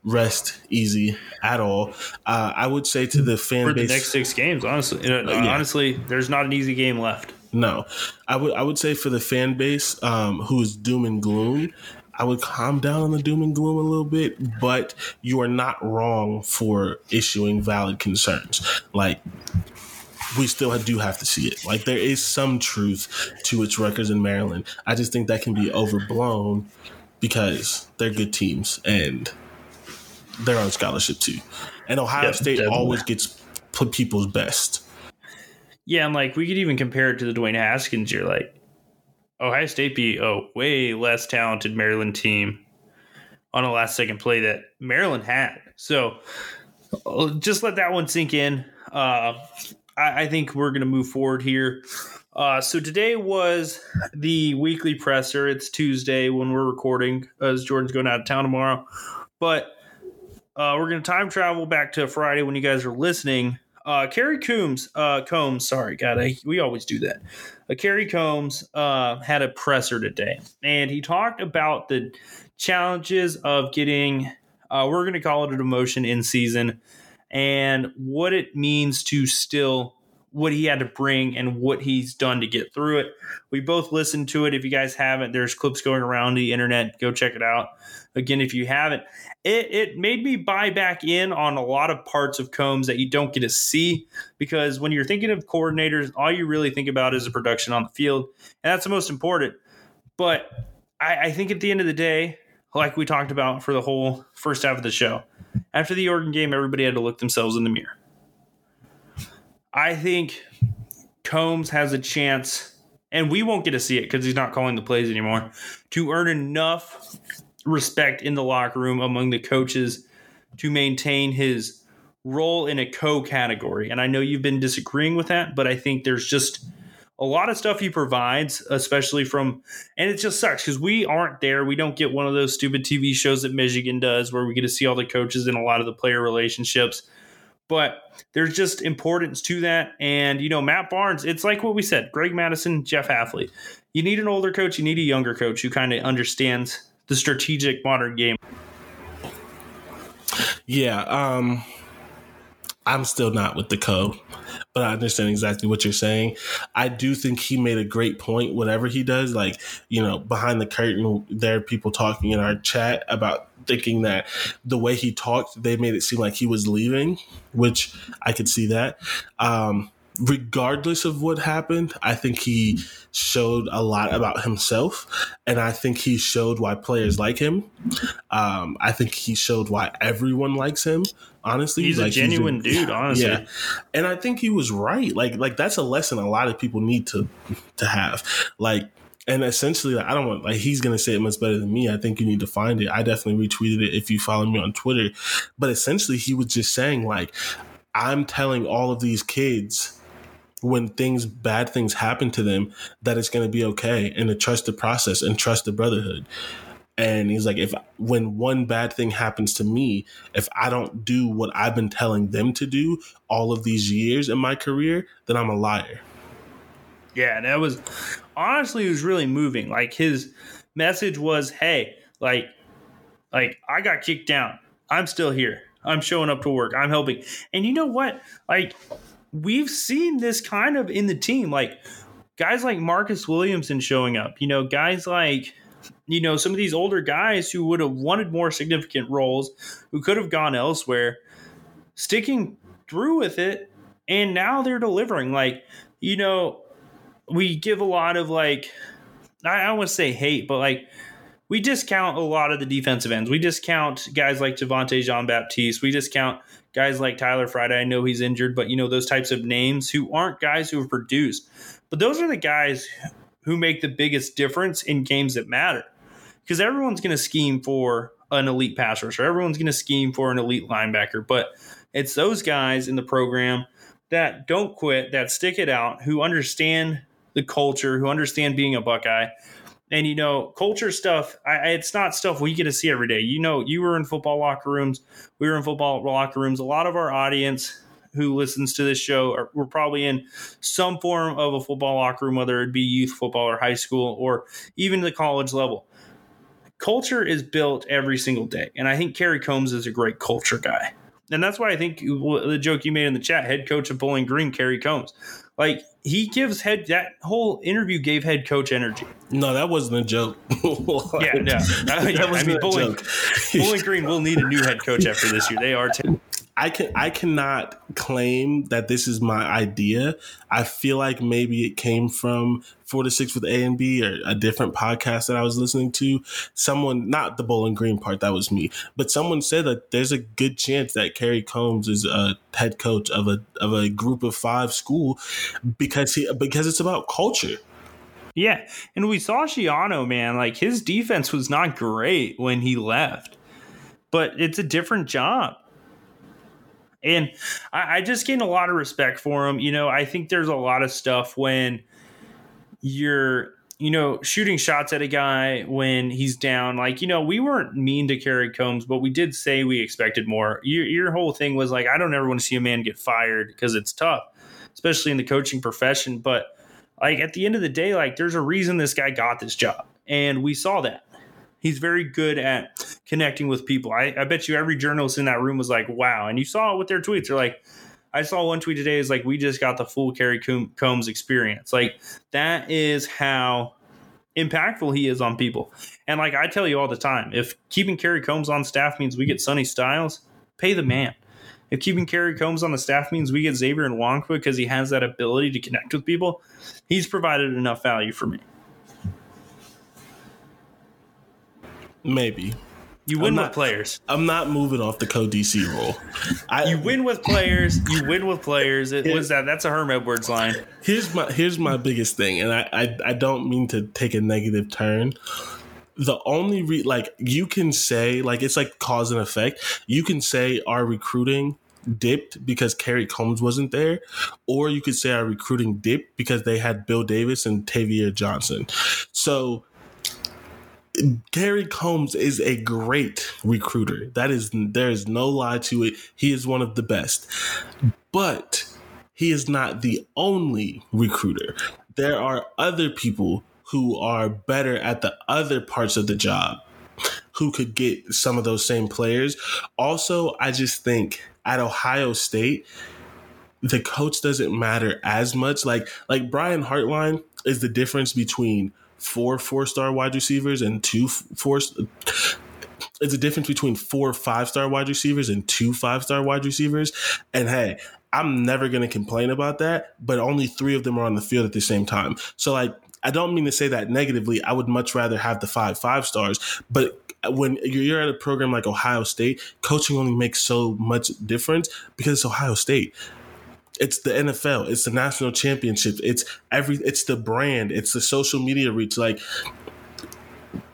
rest easy at all. Uh, I would say to the fan for base, the next six games, honestly, uh, yeah. honestly, there's not an easy game left. No, I would I would say for the fan base um, who is doom and gloom. I would calm down on the doom and gloom a little bit, but you are not wrong for issuing valid concerns. Like we still do have to see it. Like there is some truth to its records in Maryland. I just think that can be overblown because they're good teams and they're on scholarship too. And Ohio yep, State definitely. always gets put people's best. Yeah, and like we could even compare it to the Dwayne Haskins. You're like Ohio State be a way less talented Maryland team on a last second play that Maryland had. So uh, just let that one sink in. uh, I, I think we're going to move forward here. Uh, so today was the weekly presser. It's Tuesday when we're recording, as Jordan's going out of town tomorrow. But uh, we're going to time travel back to Friday when you guys are listening. Uh, Kerry Coombs, uh, Combs, sorry, God, I, we always do that. Uh, Kerry Combs uh, had a presser today, and he talked about the challenges of getting, uh, we're going to call it a demotion in season, and what it means to still what he had to bring and what he's done to get through it. We both listened to it. If you guys haven't, there's clips going around the internet. Go check it out. Again, if you haven't, it, it made me buy back in on a lot of parts of Combs that you don't get to see because when you're thinking of coordinators, all you really think about is the production on the field. And that's the most important. But I, I think at the end of the day, like we talked about for the whole first half of the show, after the Oregon game, everybody had to look themselves in the mirror. I think Combs has a chance, and we won't get to see it because he's not calling the plays anymore, to earn enough respect in the locker room among the coaches to maintain his role in a co category. And I know you've been disagreeing with that, but I think there's just a lot of stuff he provides, especially from, and it just sucks because we aren't there. We don't get one of those stupid TV shows that Michigan does where we get to see all the coaches and a lot of the player relationships but there's just importance to that. And, you know, Matt Barnes, it's like what we said Greg Mattison, Jeff Hafley. You need an older coach, you need a younger coach who kind of understands the strategic modern game. Yeah. Um, I'm still not with the co, but I understand exactly what you're saying. I do think he made a great point, whatever he does. Like, you know, behind the curtain, there are people talking in our chat about thinking that the way he talked, they made it seem like he was leaving, which I could see that. Um, regardless of what happened, I think he showed a lot about himself. And I think he showed why players like him. Um, I think he showed why everyone likes him. Honestly, he's like, a genuine he's a, dude. Honestly, yeah. And I think he was right. Like, like that's a lesson a lot of people need to to have. Like, and essentially, like, I don't want like he's gonna say it much better than me. I think you need to find it. I definitely retweeted it if you follow me on Twitter. But essentially, he was just saying like, I'm telling all of these kids when things bad things happen to them that it's going to be okay and to trust the process and trust the brotherhood. And he's like if when one bad thing happens to me if i don't do what i've been telling them to do all of these years in my career then i'm a liar. Yeah and that was honestly it was really moving. Like his message was hey like like i got kicked down. I'm still here. I'm showing up to work. I'm helping. And you know what? Like we've seen this kind of in the team, like guys like Marcus Williamson showing up. You know, guys like you know some of these older guys who would have wanted more significant roles, who could have gone elsewhere, sticking through with it, and now they're delivering. Like you know, we give a lot of like I don't want to say hate, but like we discount a lot of the defensive ends. We discount guys like Javontae Jean Baptiste. We discount guys like Tyler Friday. I know he's injured, but you know, those types of names who aren't guys who have produced. But those are the guys who make the biggest difference in games that matter. Because everyone's going to scheme for an elite pass rusher, everyone's going to scheme for an elite linebacker. But it's those guys in the program that don't quit, that stick it out, who understand the culture, who understand being a Buckeye, and you know, culture stuff, I, it's not stuff we get to see every day. You know, you were in football locker rooms, we were in football locker rooms. A lot of our audience who listens to this show are we're probably in some form of a football locker room, whether it be youth football or high school or even the college level. Culture is built every single day. And I think Kerry Combs is a great culture guy. And that's why I think the joke you made in the chat, head coach of Bowling Green, Kerry Combs. Like he gives head that whole interview gave head coach energy. No, that wasn't a joke. yeah, yeah. yeah. I mean, Bowling, Bowling Green will need a new head coach after this year. They are. T- I can I cannot claim that this is my idea. I feel like maybe it came from four to six with A and B or a different podcast that I was listening to. Someone, not the Bowling Green part, that was me, but someone said that there's a good chance that Kerry Combs is a head coach of a of a group of five school because he because it's about culture. Yeah, and we saw Schiano, man. Like his defense was not great when he left, but it's a different job And I, I just gained a lot of respect for him. You know, I think there's a lot of stuff when you're you know, shooting shots at a guy when he's down. Like, you know, we weren't mean to Kerry Combs, but we did say we expected more. Your, your whole thing was like, I don't ever want to see a man get fired because it's tough, especially in the coaching profession. But like at the end of the day, like there's a reason this guy got this job. And we saw that. He's very good at connecting with people. I, I bet you every journalist in that room was like, wow. And you saw it with their tweets. They're like, I saw one tweet today is like, we just got the full Kerry Combs experience. Like, that is how impactful he is on people. And like I tell you all the time, if keeping Kerry Combs on staff means we get Sonny Styles, pay the man. If keeping Kerry Combs on the staff means we get Xavier and Nwankpa because he has that ability to connect with people, he's provided enough value for me. Maybe. You win with players. I'm not moving off the co DC role. I, you win with players. You win with players. It was that. That's a Herm Edwards line. Here's my here's my biggest thing, and I I, I don't mean to take a negative turn. The only re like you can say like it's like cause and effect. You can say our recruiting dipped because Kerry Combs wasn't there, or you could say our recruiting dipped because they had Bill Davis and Taver Johnson. So Kerry Combs is a great recruiter. That is there is no lie to it. He is one of the best. But he is not the only recruiter. There are other people who are better at the other parts of the job who could get some of those same players. Also, I just think at Ohio State, the coach doesn't matter as much. Like like Brian Hartline is the difference between four four star wide receivers and two four. It's a difference between four five star wide receivers and two five star wide receivers. And hey, I'm never going to complain about that, but only three of them are on the field at the same time. So, like, I don't mean to say that negatively. I would much rather have the five five stars, but when you're at a program like Ohio State, coaching only makes so much difference because it's Ohio State it's the NFL, it's the national championship, it's every it's the brand, it's the social media reach. Like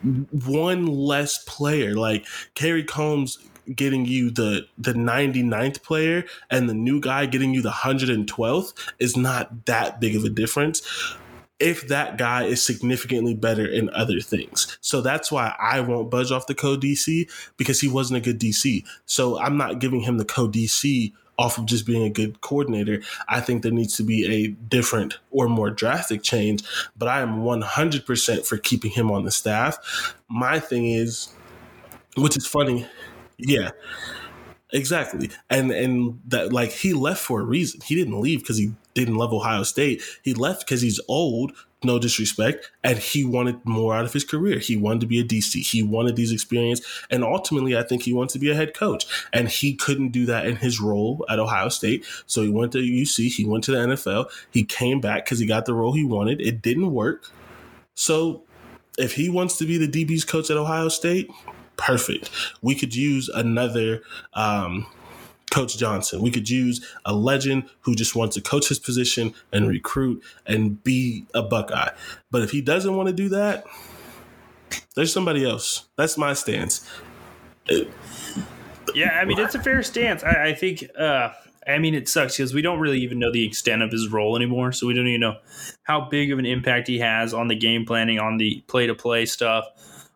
one less player, like Kerry Combs getting you the the 99th player and the new guy getting you the 112th is not that big of a difference if that guy is significantly better in other things. So that's why I won't budge off the co DC because he wasn't a good DC. So I'm not giving him the co DC off of just being a good coordinator. I think there needs to be a different or more drastic change, but I am 100% for keeping him on the staff. My thing is, which is funny, yeah. Exactly. And and that like he left for a reason. He didn't leave because he didn't love Ohio State. He left because he's old no disrespect, and he wanted more out of his career. He wanted to be a DC. He wanted these experience, and ultimately, I think he wants to be a head coach. And he couldn't do that in his role at Ohio State, so he went to UC. He went to the NFL. He came back because he got the role he wanted. It didn't work, so if he wants to be the DB's coach at Ohio State, perfect. We could use another. Um, Coach Johnson. We could use a legend who just wants to coach his position and recruit and be a Buckeye. But if he doesn't want to do that, there's somebody else. That's my stance. Yeah, I mean it's a fair stance. I, I think. Uh, I mean it sucks because we don't really even know the extent of his role anymore. So we don't even know how big of an impact he has on the game planning, on the play to play stuff.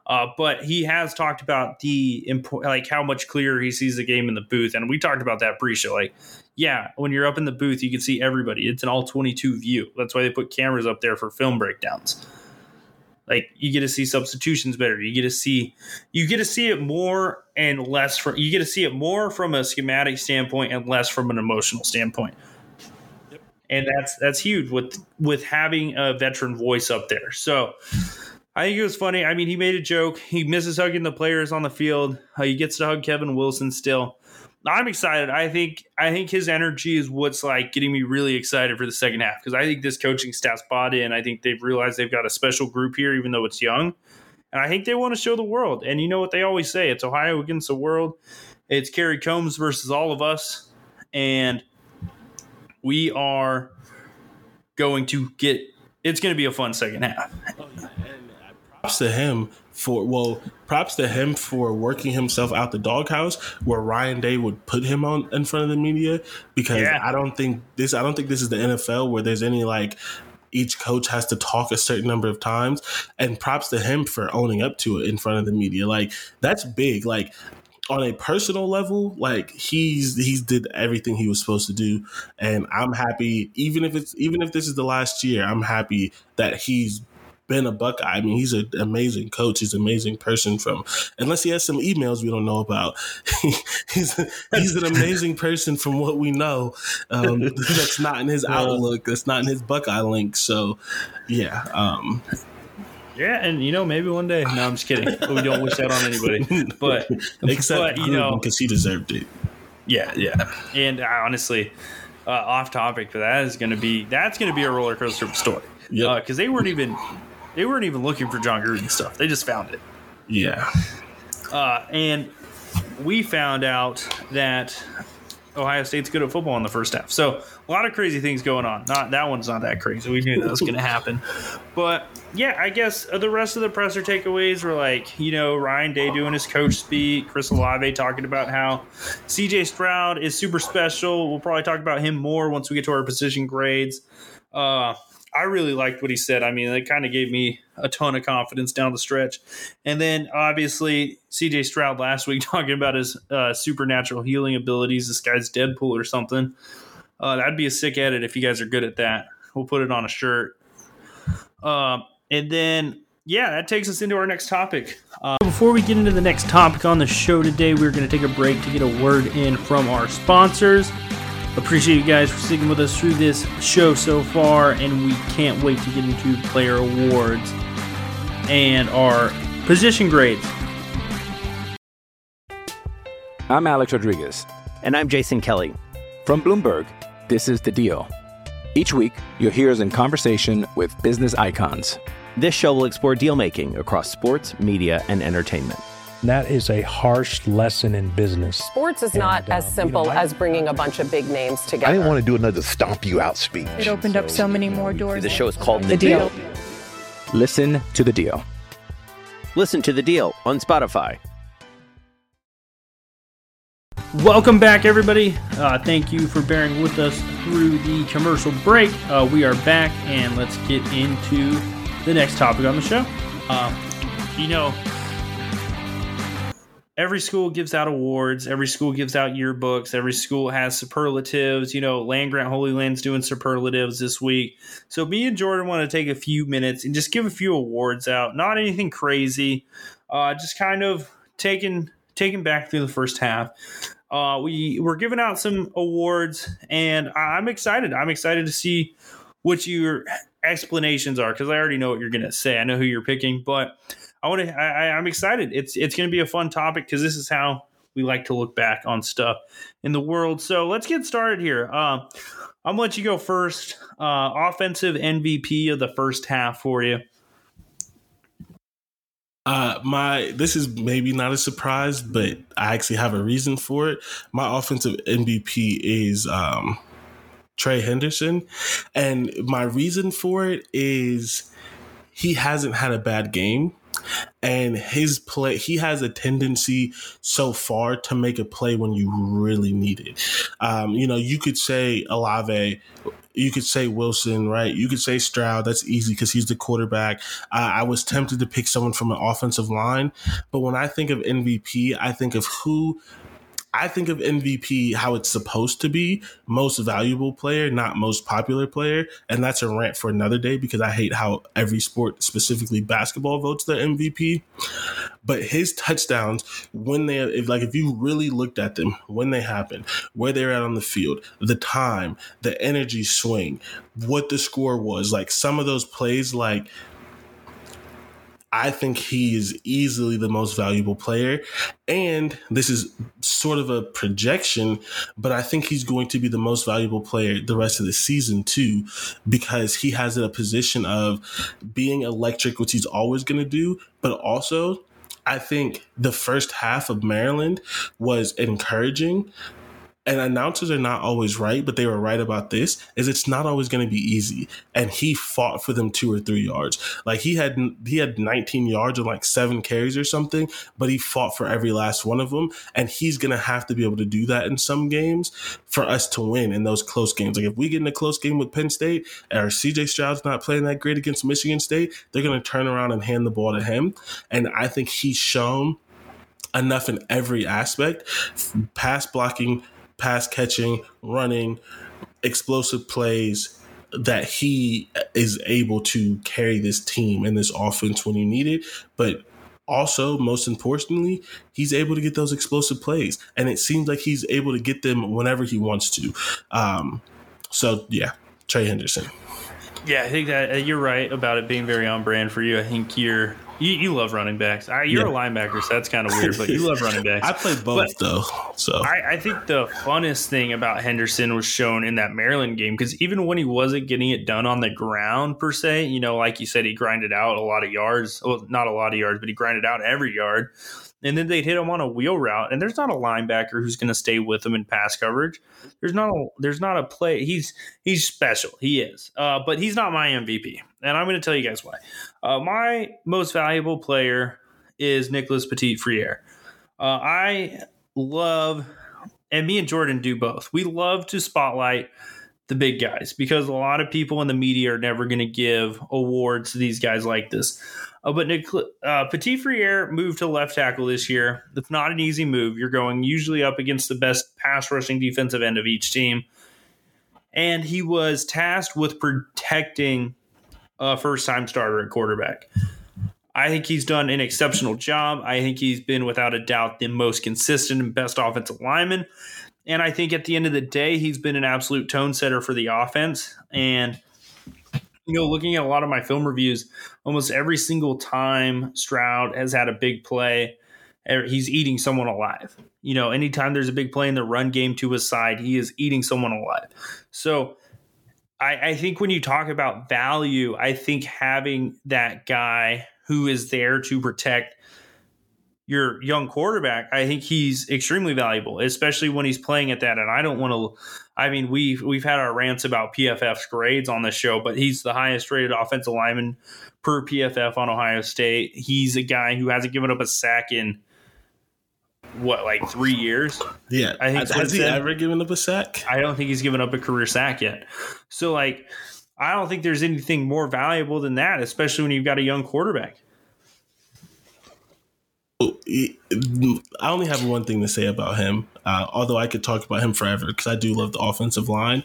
Uh, but he has talked about the impo- like how much clearer he sees the game in the booth, and we talked about that pre-show. Like, yeah, when you're up in the booth, you can see everybody. It's an all 22 view. That's why they put cameras up there for film breakdowns. Like, you get to see substitutions better. You get to see you get to see it more and less from you get to see it more from a schematic standpoint and less from an emotional standpoint. And that's that's huge with with having a veteran voice up there. So I think it was funny. I mean, he made a joke. He misses hugging the players on the field. Uh, he gets to hug Kevin Wilson still. I'm excited. I think I think his energy is what's like getting me really excited for the second half because I think this coaching staff's bought in. I think they've realized they've got a special group here, even though it's young. And I think they want to show the world. And you know what they always say? It's Ohio against the world. It's Kerry Combs versus all of us. And we are going to get it's going to be a fun second half. Props to him for well, props to him for working himself out the doghouse where Ryan Day would put him on in front of the media because yeah. I don't think this I don't think this is the NFL where there's any like each coach has to talk a certain number of times and props to him for owning up to it in front of the media like that's big like on a personal level, like he's he's did everything he was supposed to do, and I'm happy. Even if it's even if this is the last year, I'm happy that he's been a Buckeye. I mean, he's an amazing coach. He's an amazing person. From unless he has some emails we don't know about, he's he's an amazing person from what we know. Um, that's not in his outlook. That's not in his Buckeye link. So, yeah. Um, yeah, and you know, maybe one day. No, I'm just kidding. We don't wish that on anybody. But except but, you know, because he deserved it. Yeah, yeah. And uh, honestly, uh, off topic, but that is going to be that's going to be a roller coaster story. Yeah, because uh, they weren't even they weren't even looking for Jon Gruden stuff. They just found it. Yeah. Uh, and we found out that Ohio State's good at football in the first half. So a lot of crazy things going on. Not that one's not that crazy. We knew that was going to happen. But yeah, I guess the rest of the presser takeaways were like, you know, Ryan Day doing his coach speak, Chris Olave talking about how CJ Stroud is super special. We'll probably talk about him more once we get to our position grades. Uh, I really liked what he said. I mean, it kind of gave me a ton of confidence down the stretch. And then obviously CJ Stroud last week talking about his uh, supernatural healing abilities. This guy's Deadpool or something. Uh, that'd be a sick edit if you guys are good at that. We'll put it on a shirt. Uh, and then, yeah, that takes us into our next topic. Uh, before we get into the next topic on the show today, we're going to take a break to get a word in from our sponsors. Appreciate you guys for sticking with us through this show so far, and we can't wait to get into player awards and our position grades. I'm Alex Rodriguez. And I'm Jason Kelly. From Bloomberg, this is The Deal. Each week, you'll hear us in conversation with business icons. This show will explore deal making across sports, media, and entertainment. That is a harsh lesson in business. Sports is and, not as simple you know, as bringing a bunch of big names together. I didn't want to do another stomp you out speech. It opened so, up so many more doors. The show is called The, the deal. deal. Listen to the deal. Listen to the deal on Spotify. Welcome back, everybody. Uh, thank you for bearing with us through the commercial break. Uh, we are back, and let's get into the next topic on the show. Uh, you know, every school gives out awards. Every school gives out yearbooks. Every school has superlatives. You know land grant holy land's doing superlatives this week. So me and jordan want to take a few minutes and just give a few awards out. Not anything crazy. Uh, just kind of taking taking back through the first half. Uh, we we're giving out some awards and i'm excited. I'm excited to see what your explanations are because i already know what you're gonna say i know who you're picking but I want to. I'm excited. It's it's going to be a fun topic because this is how we like to look back on stuff in the world. So let's get started here. Uh, I'm gonna let you go first. Uh, offensive MVP of the first half for you. Uh, my this is maybe not a surprise, but I actually have a reason for it. My offensive MVP is um, Trey Henderson, and my reason for it is he hasn't had a bad game and his play he has a tendency so far to make a play when you really need it um, you know you could say Olave, you could say Wilson, right? You could say Stroud. That's easy because he's the quarterback. Uh, I was tempted to pick someone from an offensive line, but when I think of MVP, I think of who I think of MVP how it's supposed to be most valuable player, not most popular player. And that's a rant for another day because I hate how every sport, specifically basketball, votes their MVP. But his touchdowns, when they, if like, if you really looked at them, when they happened, where they're at on the field, the time, the energy swing, what the score was, like some of those plays, like, I think he is easily the most valuable player. And this is sort of a projection, but I think he's going to be the most valuable player the rest of the season, too, because he has a position of being electric, which he's always going to do, but also. I think the first half of Maryland was encouraging and announcers are not always right, but they were right about this, is it's not always going to be easy. And he fought for them two or three yards. Like he had he had 19 yards and like seven carries or something, but he fought for every last one of them. And he's going to have to be able to do that in some games for us to win in those close games. Like if we get in a close game with Penn State or CJ Stroud's not playing that great against Michigan State, they're going to turn around and hand the ball to him. And I think he's shown enough in every aspect pass blocking, pass catching, running, explosive plays that he is able to carry this team and this offense when you need it. But also, most importantly, he's able to get those explosive plays. And it seems like he's able to get them whenever he wants to. Um, so, yeah, Trey Henderson. Yeah, I think that uh, you're right about it being very on brand for you. I think you're you, you love running backs. I, you're yeah. a linebacker, so that's kind of weird, but you love running backs. I played both but though, so I, I, think the funnest thing about Henderson was shown in that Maryland game because even when he wasn't getting it done on the ground per se, you know, like you said, he grinded out a lot of yards. Well, not a lot of yards, but he grinded out every yard and then they'd hit him on a wheel route. And there's not a linebacker who's going to stay with him in pass coverage. There's not a there's not a play. He's he's special. He is, uh, but he's not my MVP. And I'm going to tell you guys why. Uh, my most valuable player is Nicholas Petit Frere. Uh, I love, and me and Jordan do both. We love to spotlight the big guys because a lot of people in the media are never going to give awards to these guys like this. Uh, but Nick, uh, Petit Frere moved to left tackle this year. It's not an easy move. You're going usually up against the best pass rushing defensive end of each team. And he was tasked with protecting a first time starter at quarterback. I think he's done an exceptional job. I think he's been, without a doubt, the most consistent and best offensive lineman. And I think at the end of the day, he's been an absolute tone setter for the offense. And you know, looking at a lot of my film reviews, almost every single time Stroud has had a big play, er, he's eating someone alive. You know, anytime there's a big play in the run game to his side, he is eating someone alive. So I, I think when you talk about value, I think having that guy who is there to protect your young quarterback, I think he's extremely valuable, especially when he's playing at that. And I don't want to I mean, we've we've had our rants about PFF's grades on this show, but he's the highest rated offensive lineman per PFF on Ohio State. He's a guy who hasn't given up a sack in what, like three years? Yeah, I think has he ever given up a sack? I don't think he's given up a career sack yet. So, like, I don't think there's anything more valuable than that, especially when you've got a young quarterback. I only have one thing to say about him, uh, although I could talk about him forever because I do love the offensive line.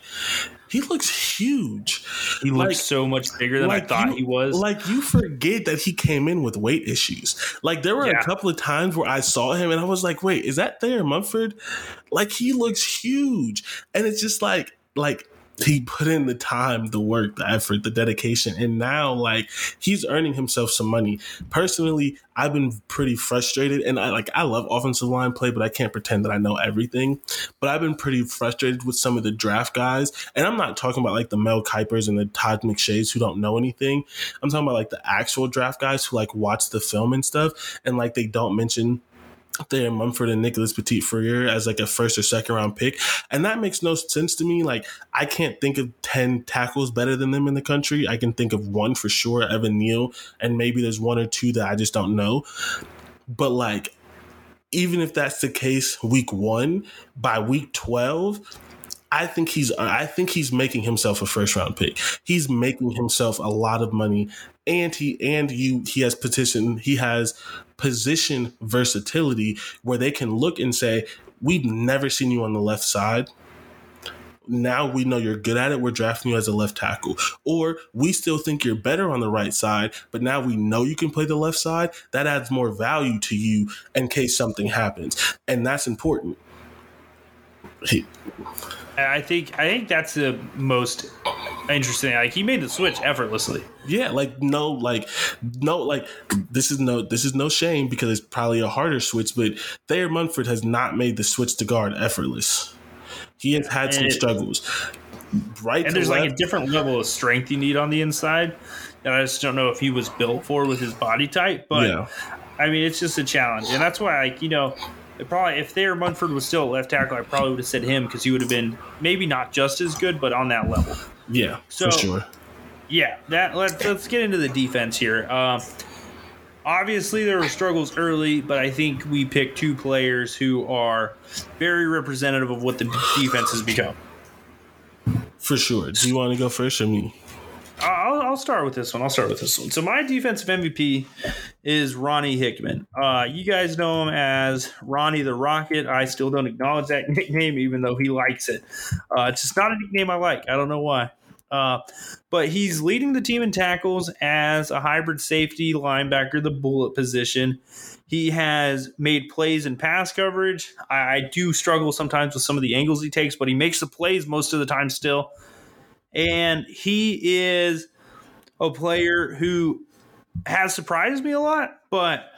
He looks huge. He like, looks so much bigger than like I thought you, he was. Like you forget that he came in with weight issues. Like there were yeah. a couple of times where I saw him and I was like, "Wait, is that Thayer Munford? Like he looks huge, and it's just like like he put in the time, the work, the effort, the dedication, and now like he's earning himself some money. Personally, I've been pretty frustrated, and I like I love offensive line play, but I can't pretend that I know everything. But I've been pretty frustrated with some of the draft guys, and I'm not talking about like the Mel Kipers and the Todd McShays who don't know anything. I'm talking about like the actual draft guys who like watch the film and stuff, and like they don't mention Thayer Munford and Nicholas Petit Frere as like a first or second round pick. And that makes no sense to me. Like, I can't think of 10 tackles better than them in the country. I can think of one for sure, Evan Neal, and maybe there's one or two that I just don't know. But like, even if that's the case week one, by week 12, I think he's I think he's making himself a first round pick. He's making himself a lot of money and he and you he has petition he has position versatility where they can look and say, We've never seen you on the left side. Now we know you're good at it. We're drafting you as a left tackle. Or we still think you're better on the right side, but now we know you can play the left side. That adds more value to you in case something happens. And that's important. He, I think I think that's the most interesting. Like he made the switch effortlessly. Yeah, like no, like no, like this is no, this is no shame because it's probably a harder switch. But Thayer Munford has not made the switch to guard effortless. He has had and some it, struggles. Right, and there's left. like a different level of strength you need on the inside. And I just don't know if he was built for with his body type. But yeah. I mean, it's just a challenge, and that's why, like you know probably if Thayer Munford was still at left tackle, I probably would have said him because he would have been maybe not just as good, but on that level. Yeah, So- for sure. Yeah, that let's let's get into the defense here. Um, obviously, there were struggles early, but I think we picked two players who are very representative of what the defense has become. For sure. Do you want to go first or me? I'll, I'll start with this one. I'll start with this one. So my defensive MVP is Ronnie Hickman. Uh, you guys know him as Ronnie the Rocket. I still don't acknowledge that nickname, even though he likes it. Uh, it's just not a nickname I like. I don't know why. Uh, but he's leading the team in tackles as a hybrid safety linebacker, the bullet position. He has made plays in pass coverage. I, I do struggle sometimes with some of the angles he takes, but he makes the plays most of the time still and he is a player who has surprised me a lot, but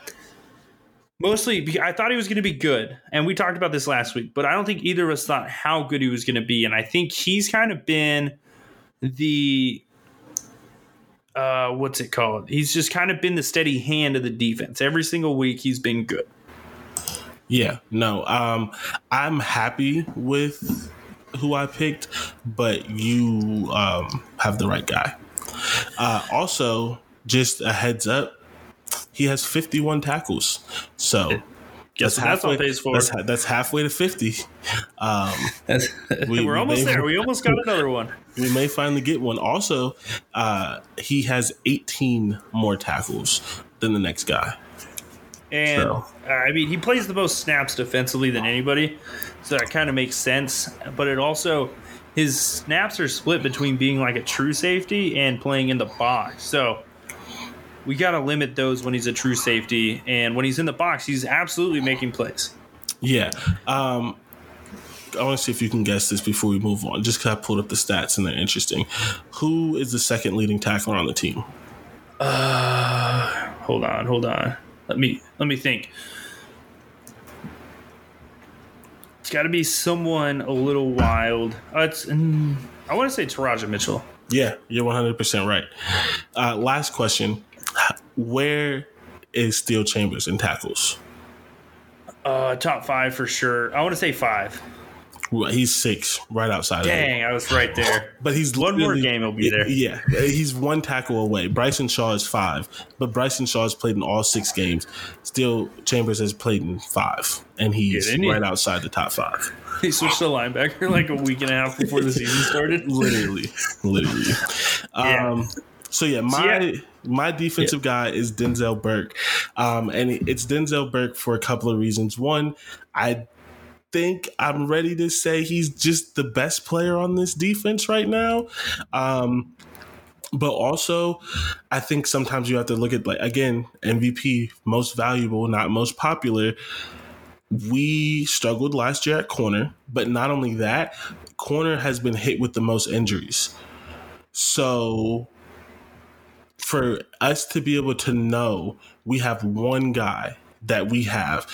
mostly I thought he was going to be good, and we talked about this last week, but I don't think either of us thought how good he was going to be, and I think he's kind of been the uh, what's it called? He's just kind of been the steady hand of the defense. Every single week, he's been good. Yeah, no. Um, I'm happy with who I picked, but you um, have the right guy. Uh, also, just a heads up, he has 51 tackles. So Guess that's for. That's, that's halfway to 50. Um, We- We're we almost may- there. We almost got another one. we may finally get one. Also, uh, he has 18 more tackles than the next guy. And So. uh, I mean, he plays the most snaps defensively than anybody, so that kind of makes sense. But it also, his snaps are split between being like a true safety and playing in the box. So we got to limit those when he's a true safety, and when he's in the box, he's absolutely making plays. Yeah. Um, I want to see if you can guess this before we move on, just because I pulled up the stats and they're interesting. Who is the second leading tackler on the team? Uh, hold on, hold on. Let me let me think. It's got to be someone a little wild. Uh, it's mm, I want to say Teradja Mitchell. Yeah, you're 100% right. Uh, last question Where is Steele Chambers in tackles? Uh, top five for sure. I want to say five. He's six, right outside. Dang, I was right there. But he's One more game, he'll be there. Yeah, he's one tackle away. Bryson Shaw is five, but Bryson Shaw has played in all six games. Steele Chambers has played in five, and he's didn't right outside the top five. He switched to linebacker like a week and a half before the season started. literally, literally. Yeah. Um, so yeah, my yeah. my defensive guy is Denzel Burke, um, and it's Denzel Burke for a couple of reasons. One, I think I'm ready to say he's just the best player on this defense right now. Um, but also, I think sometimes you have to look at like again MVP, most valuable, not most popular. We struggled last year at corner, but not only that, corner has been hit with the most injuries. So for us to be able to know we have one guy that we have,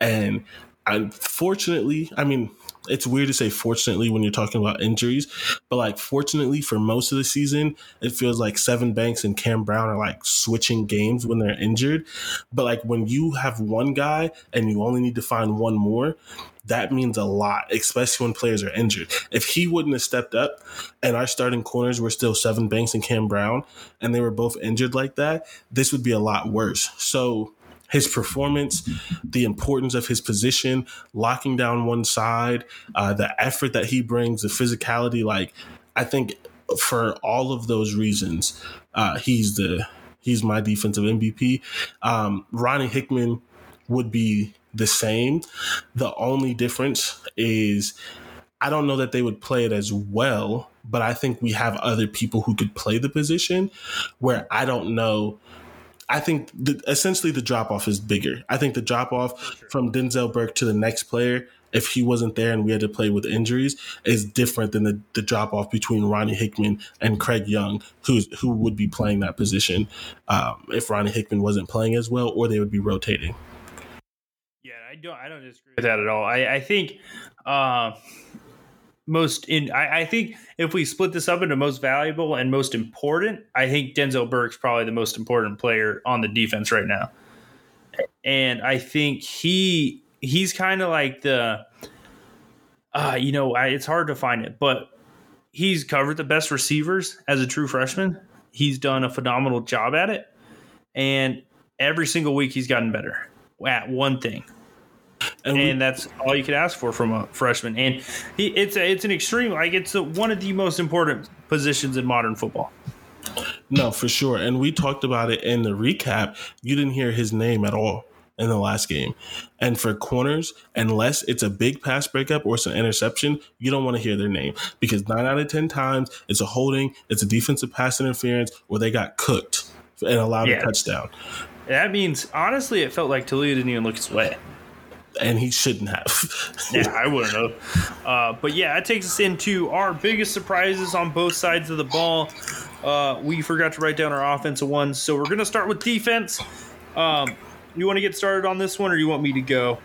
and unfortunately, I mean, it's weird to say fortunately when you're talking about injuries, but like fortunately for most of the season, it feels like Sevyn Banks and Cam Brown are like switching games when they're injured. But like when you have one guy and you only need to find one more, that means a lot, especially when players are injured. If he wouldn't have stepped up and our starting corners were still Sevyn Banks and Cam Brown and they were both injured like that, this would be a lot worse. So his performance, the importance of his position, locking down one side, uh, the effort that he brings, the physicality. Like, I think for all of those reasons, uh, he's the he's my defensive MVP. Um, Ronnie Hickman would be the same. The only difference is I don't know that they would play it as well, but I think we have other people who could play the position where I don't know. I think the, essentially the drop off is bigger. I think the drop off from Denzel Burke to the next player, if he wasn't there and we had to play with injuries, is different than the, the drop off between Ronnie Hickman and Craig Young, who's who would be playing that position um, if Ronnie Hickman wasn't playing as well, or they would be rotating. Yeah, I don't. I don't disagree with that at all. I, I think uh, most in. I, I think if we split this up into most valuable and most important, I think Denzel Burke's probably the most important player on the defense right now. And I think he he's kind of like the, uh, you know, I, it's hard to find it, but he's covered the best receivers as a true freshman. He's done a phenomenal job at it, and every single week he's gotten better at one thing. And, and we, that's all you could ask for from a freshman. And he, it's a, it's an extreme like it's a, one of the most important positions in modern football. No, for sure. And we talked about it in the recap. You didn't hear his name at all in the last game. And for corners, unless it's a big pass breakup or it's an interception, you don't want to hear their name because nine out of 10 times it's a holding, it's a defensive pass interference, or they got cooked and allowed yeah. a touchdown. That means, honestly, it felt like Taulia didn't even look his way. And he shouldn't have. yeah, I wouldn't have. Uh, but yeah, that takes us into our biggest surprises on both sides of the ball. Uh, we forgot to write down our offensive ones, so we're going to start with defense. Um, you want to get started on this one, or you want me to go?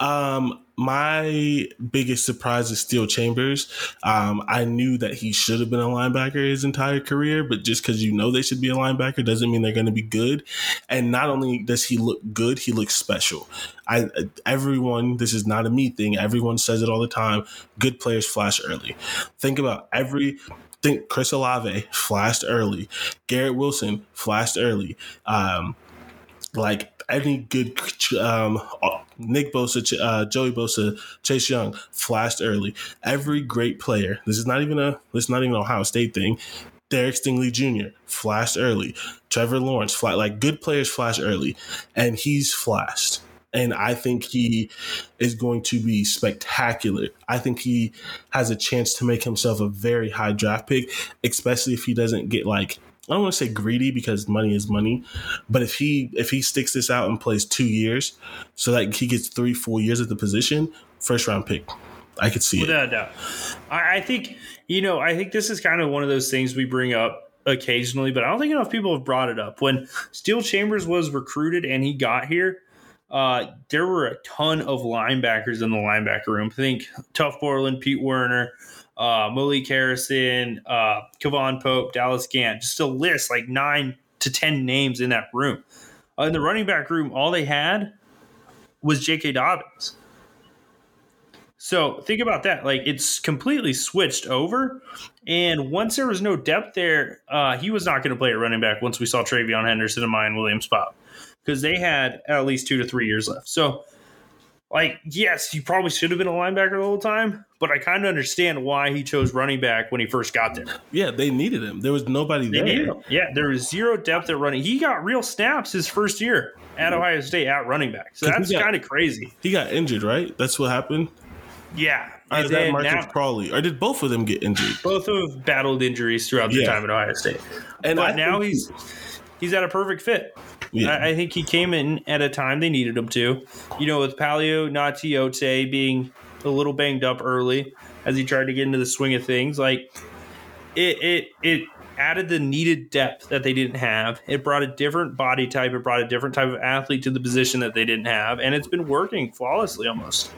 Um, my biggest surprise is Steele Chambers. Um, I knew that he should have been a linebacker his entire career, but just because you know they should be a linebacker doesn't mean they're going to be good. And not only does he look good, he looks special. I everyone, this is not a me thing. Everyone says it all the time. Good players flash early. Think about every think Chris Olave flashed early, Garrett Wilson flashed early. Um, like any good um, Nick Bosa, uh, Joey Bosa, Chase Young flashed early. Every great player. This is not even a this is not even an Ohio State thing. Derek Stingley Jr. flashed early. Trevor Lawrence flat like good players flash early, and he's flashed. And I think he is going to be spectacular. I think he has a chance to make himself a very high draft pick, especially if he doesn't get like I don't want to say greedy because money is money, but if he if he sticks this out and plays two years, so that he gets three four years at the position, first round pick. I could see Without it. Without a doubt. I think you know I think this is kind of one of those things we bring up occasionally, but I don't think enough people have brought it up. When Steele Chambers was recruited and he got here, uh, there were a ton of linebackers in the linebacker room. Think Tuf Borland, Pete Werner, uh, Malik Harrison, uh, K'Vaughan Pope, Dallas Gant, just a list like nine to 10 names in that room. Uh, in the running back room, all they had was J.K. Dobbins. So think about that. Like it's completely switched over. And once there was no depth there, uh, he was not going to play at running back once we saw TreVeyon Henderson and Miyan Williams pop because they had at least two to three years left. So like, yes, he probably should have been a linebacker the whole time, but I kind of understand why he chose running back when he first got there. Yeah, they needed him. There was nobody they there. Yeah, there was zero depth at running. He got real snaps his first year at Ohio State at running back. So that's kind of crazy. He got injured, right? That's what happened. Yeah. Uh, or is that Marcus now, Crowley? Or did both of them get injured? Both have battled injuries throughout their yeah. time at Ohio State. And but now he's he's at a perfect fit. Yeah. I, I, think he came in at a time they needed him to. You know, with Palaie Gaoteote being a little banged up early as he tried to get into the swing of things, like it it it added the needed depth that they didn't have. It brought a different body type. It brought a different type of athlete to the position that they didn't have, and it's been working flawlessly almost.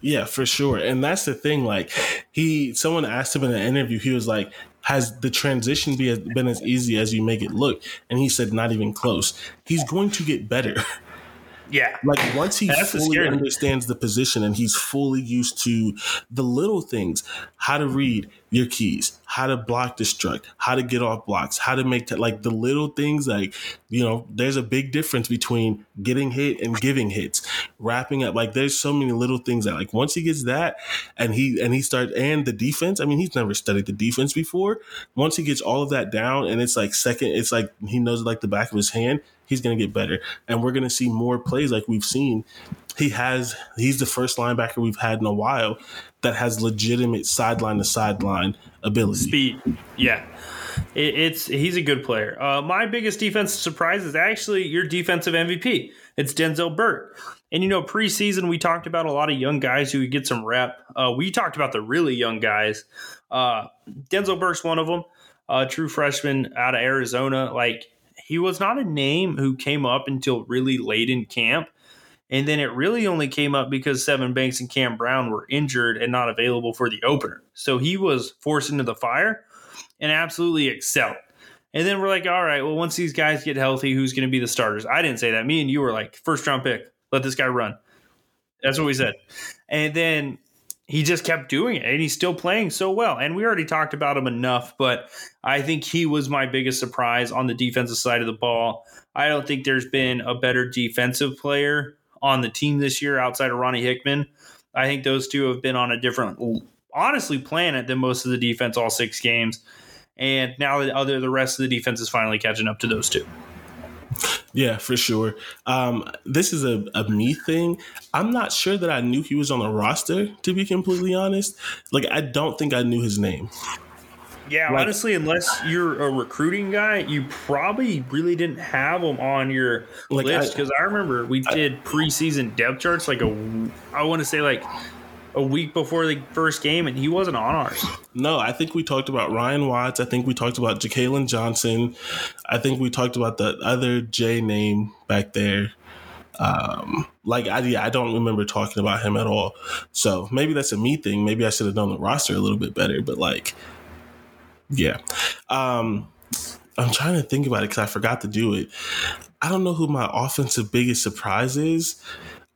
Yeah, for sure. And that's the thing. Like he, someone asked him in an interview. He was like, has the transition be, been as easy as you make it look? And he said, not even close. He's going to get better. Yeah. Like once he That's fully understands the position and he's fully used to the little things, how to read your keys, how to block destruct, how to get off blocks, how to make t- like the little things like, you know, there's a big difference between getting hit and giving hits, wrapping up. Like there's so many little things that like once he gets that and he and he starts and the defense, I mean, he's never studied the defense before. Once he gets all of that down and it's like second, it's like he knows like the back of his hand he's going to get better. And we're going to see more plays like we've seen. He has, he's the first linebacker we've had in a while that has legitimate sideline to sideline ability. Speed. Yeah. It, it's, he's a good player. Uh, my biggest defensive surprise is actually your defensive MVP. It's Denzel Burke. And you know, preseason we talked about a lot of young guys who get some rep. Uh, we talked about the really young guys. Uh, Denzel Burke's one of them. Uh, true freshman out of Arizona. Like he was not a name who came up until really late in camp. And then it really only came up because Sevyn Banks and Cam Brown were injured and not available for the opener. So he was forced into the fire and absolutely excelled. And then we're like, all right, well, once these guys get healthy, who's going to be the starters? I didn't say that. Me and you were like, first round pick, let this guy run. That's what we said. And then he just kept doing it and he's still playing so well. And we already talked about him enough, but I think he was my biggest surprise on the defensive side of the ball. I don't think there's been a better defensive player on the team this year outside of Ronnie Hickman. I think those two have been on a different, honestly, planet than most of the defense all six games. And now the other the rest of the defense is finally catching up to those two. Yeah, for sure. Um, this is a, a me thing. I'm not sure that I knew he was on the roster, to be completely honest. Like, I don't think I knew his name. Yeah, like, honestly, unless you're a recruiting guy, you probably really didn't have him on your like list. Because I, I, remember we did preseason depth charts like a, I want to say like a week before the first game, and he wasn't on ours. No, I think we talked about Ryan Watts. I think we talked about Jakailin Johnson. I think we talked about the other J name back there. Um, like I, yeah, I don't remember talking about him at all. So maybe that's a me thing. Maybe I should have known the roster a little bit better. But like, yeah. Um, I'm trying to think about it because I forgot to do it. I don't know who my offensive biggest surprise is.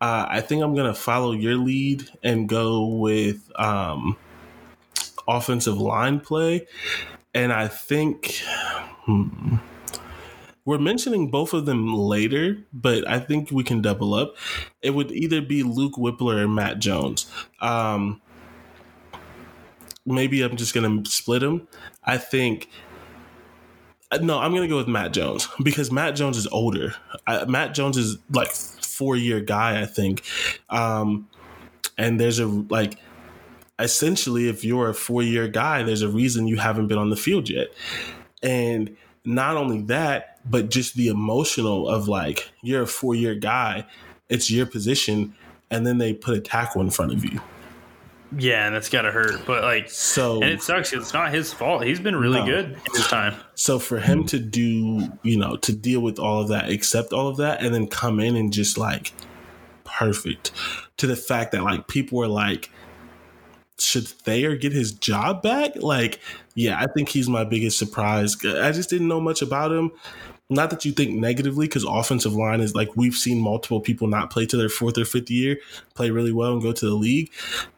Uh, I think I'm gonna follow your lead and go with um, offensive line play, and I think hmm, we're mentioning both of them later, but I think we can double up. It would either be Luke Wypler or Matt Jones. Um, maybe I'm just gonna split them. I think uh, no, I'm gonna go with Matt Jones because Matt Jones is older. I, Matt Jones is like four year guy, I think. Um, and there's a like essentially if you're a four year guy, there's a reason you haven't been on the field yet. And not only that, but just the emotional of like you're a four year guy, it's your position, and then they put a tackle in front of you. Yeah, and that's gotta hurt. But like, so and it sucks. It's not his fault. He's been really no. good in his time. So for him to do, you know, to deal with all of that, accept all of that, and then come in and just like perfect to the fact that like people were like, should Thayer get his job back? Like, yeah, I think he's my biggest surprise. I just didn't know much about him not that you think negatively, because offensive line is like we've seen multiple people not play to their fourth or fifth year, play really well and go to the league.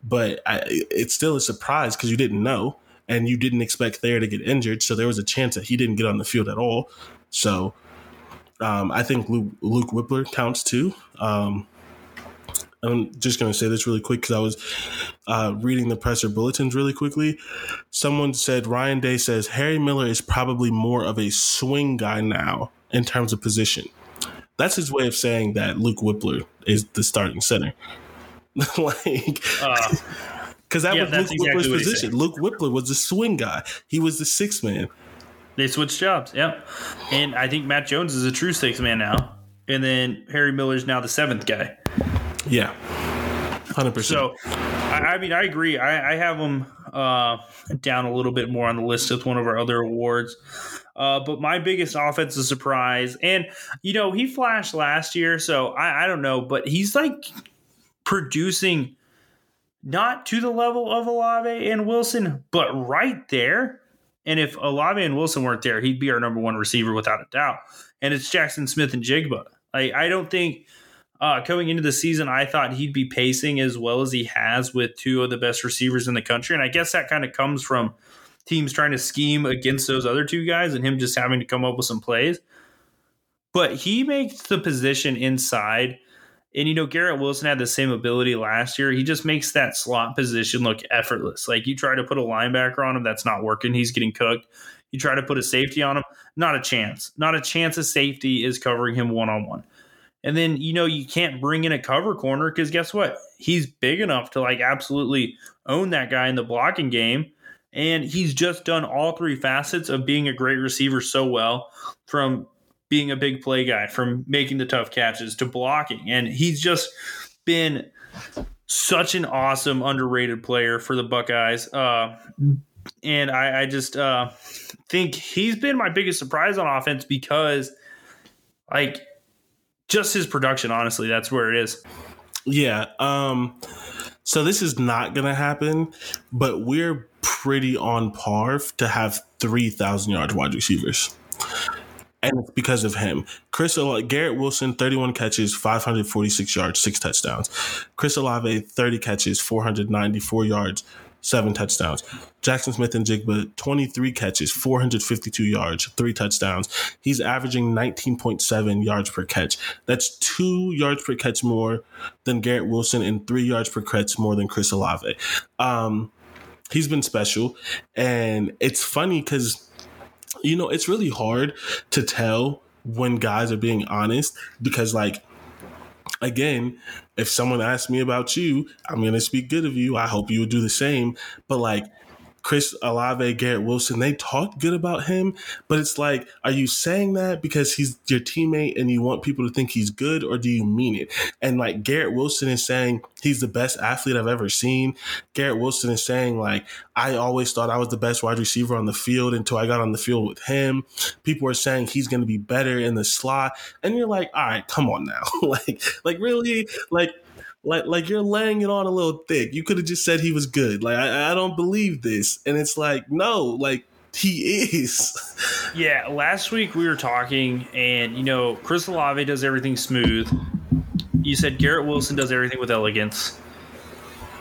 But I, it's still a surprise because you didn't know and you didn't expect Thayer to get injured. So there was a chance that he didn't get on the field at all. So um, I think Luke, Luke Wypler counts too. Um, I'm just going to say this really quick because I was uh, reading the presser bulletins really quickly. Someone said Ryan Day says Harry Miller is probably more of a swing guy now in terms of position. That's his way of saying that Luke Wypler is the starting center. like, uh, because that yeah, was Luke exactly Wypler's position. Luke Wypler was the swing guy. He was the sixth man. They switched jobs. Yep. And I think Matt Jones is a true sixth man now. And then Harry Miller is now the seventh guy. Yeah. 100%. So, I, I mean, I agree. I, I have him uh, down a little bit more on the list with one of our other awards. Uh, but my biggest offensive surprise, and you know, he flashed last year, so I, I don't know, but he's like producing not to the level of Olave and Wilson, but right there. And if Olave and Wilson weren't there, he'd be our number one receiver without a doubt. And it's Jaxon Smith-Njigba. Like I don't think uh, coming into the season, I thought he'd be pacing as well as he has with two of the best receivers in the country. And I guess that kind of comes from teams trying to scheme against those other two guys and him just having to come up with some plays. But he makes the position inside. And, you know, Garrett Wilson had the same ability last year. He just makes that slot position look effortless. Like you try to put a linebacker on him, that's not working. He's getting cooked. You try to put a safety on him, not a chance. Not a chance of safety is covering him one on one. And then, you know, you can't bring in a cover corner because guess what? He's big enough to like absolutely own that guy in the blocking game. And he's just done all three facets of being a great receiver so well from being a big play guy, from making the tough catches to blocking. And he's just been such an awesome, underrated player for the Buckeyes. Uh, and I, I just uh, think he's been my biggest surprise on offense because, like, just his production, honestly, that's where it is. Yeah. Um, so this is not going to happen, but we're pretty on par to have 3,000 yards wide receivers. and it's because of him. Chris Garrett Wilson, 31 catches, 546 yards, six touchdowns. Chris Olave, 30 catches, 494 yards, seven touchdowns. Jaxon Smith-Njigba, 23 catches, 452 yards, three touchdowns. He's averaging 19.7 yards per catch. That's two yards per catch more than Garrett Wilson and three yards per catch more than Chris Olave. Um, he's been special. And it's funny because, you know, it's really hard to tell when guys are being honest because, like, again, if someone asks me about you, I'm going to speak good of you. I hope you would do the same. But like, Chris Olave, Garrett Wilson, they talked good about him, but it's like, are you saying that because he's your teammate and you want people to think he's good, or do you mean it? And like Garrett Wilson is saying he's the best athlete I've ever seen. Garrett Wilson is saying, like, I always thought I was the best wide receiver on the field until I got on the field with him. People are saying he's going to be better in the slot. And you're like, all right, come on now. like, like really? Like, like like you're laying it on a little thick. You could have just said he was good. Like I, I don't believe this. And it's like, no, like he is. Yeah, last week we were talking, and you know, Chris Olave does everything smooth. You said Garrett Wilson does everything with elegance.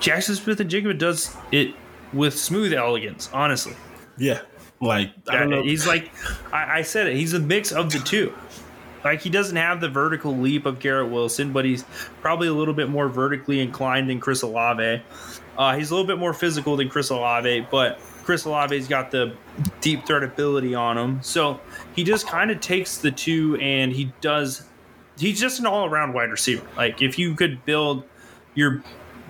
Jaxon Smith-Njigba does it with smooth elegance, honestly. Yeah. Like I don't know. He's like I, I said it, he's a mix of the two. Like he doesn't have the vertical leap of Garrett Wilson, but he's probably a little bit more vertically inclined than Chris Olave. Uh, he's a little bit more physical than Chris Olave, but Chris Olave's got the deep threat ability on him. So he just kind of takes the two and he does. He's just an all around wide receiver. Like if you could build your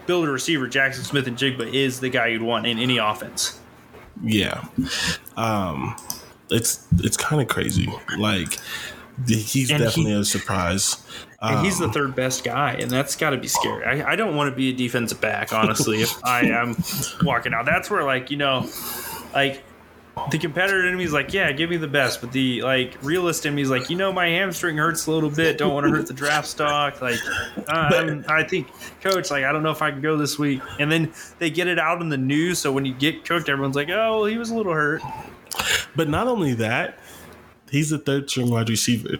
build a receiver, Jaxon Smith-Njigba is the guy you'd want in any offense. Yeah, um, it's it's kind of crazy. Like he's and definitely he, a surprise. Um, and he's the um, third best guy, and that's got to be scary. I, I, don't want to be a defensive back, honestly. if I am walking out, that's where like you know, like the competitor in me is like, yeah, give me the best, but the like realist in me is like, you know, my hamstring hurts a little bit. Don't want to hurt the draft stock. Like, uh, I think, coach, like, I don't know if I can go this week. And then they get it out in the news, so when you get cooked, everyone's like, oh, well, he was a little hurt. But not only that, He's the third string wide receiver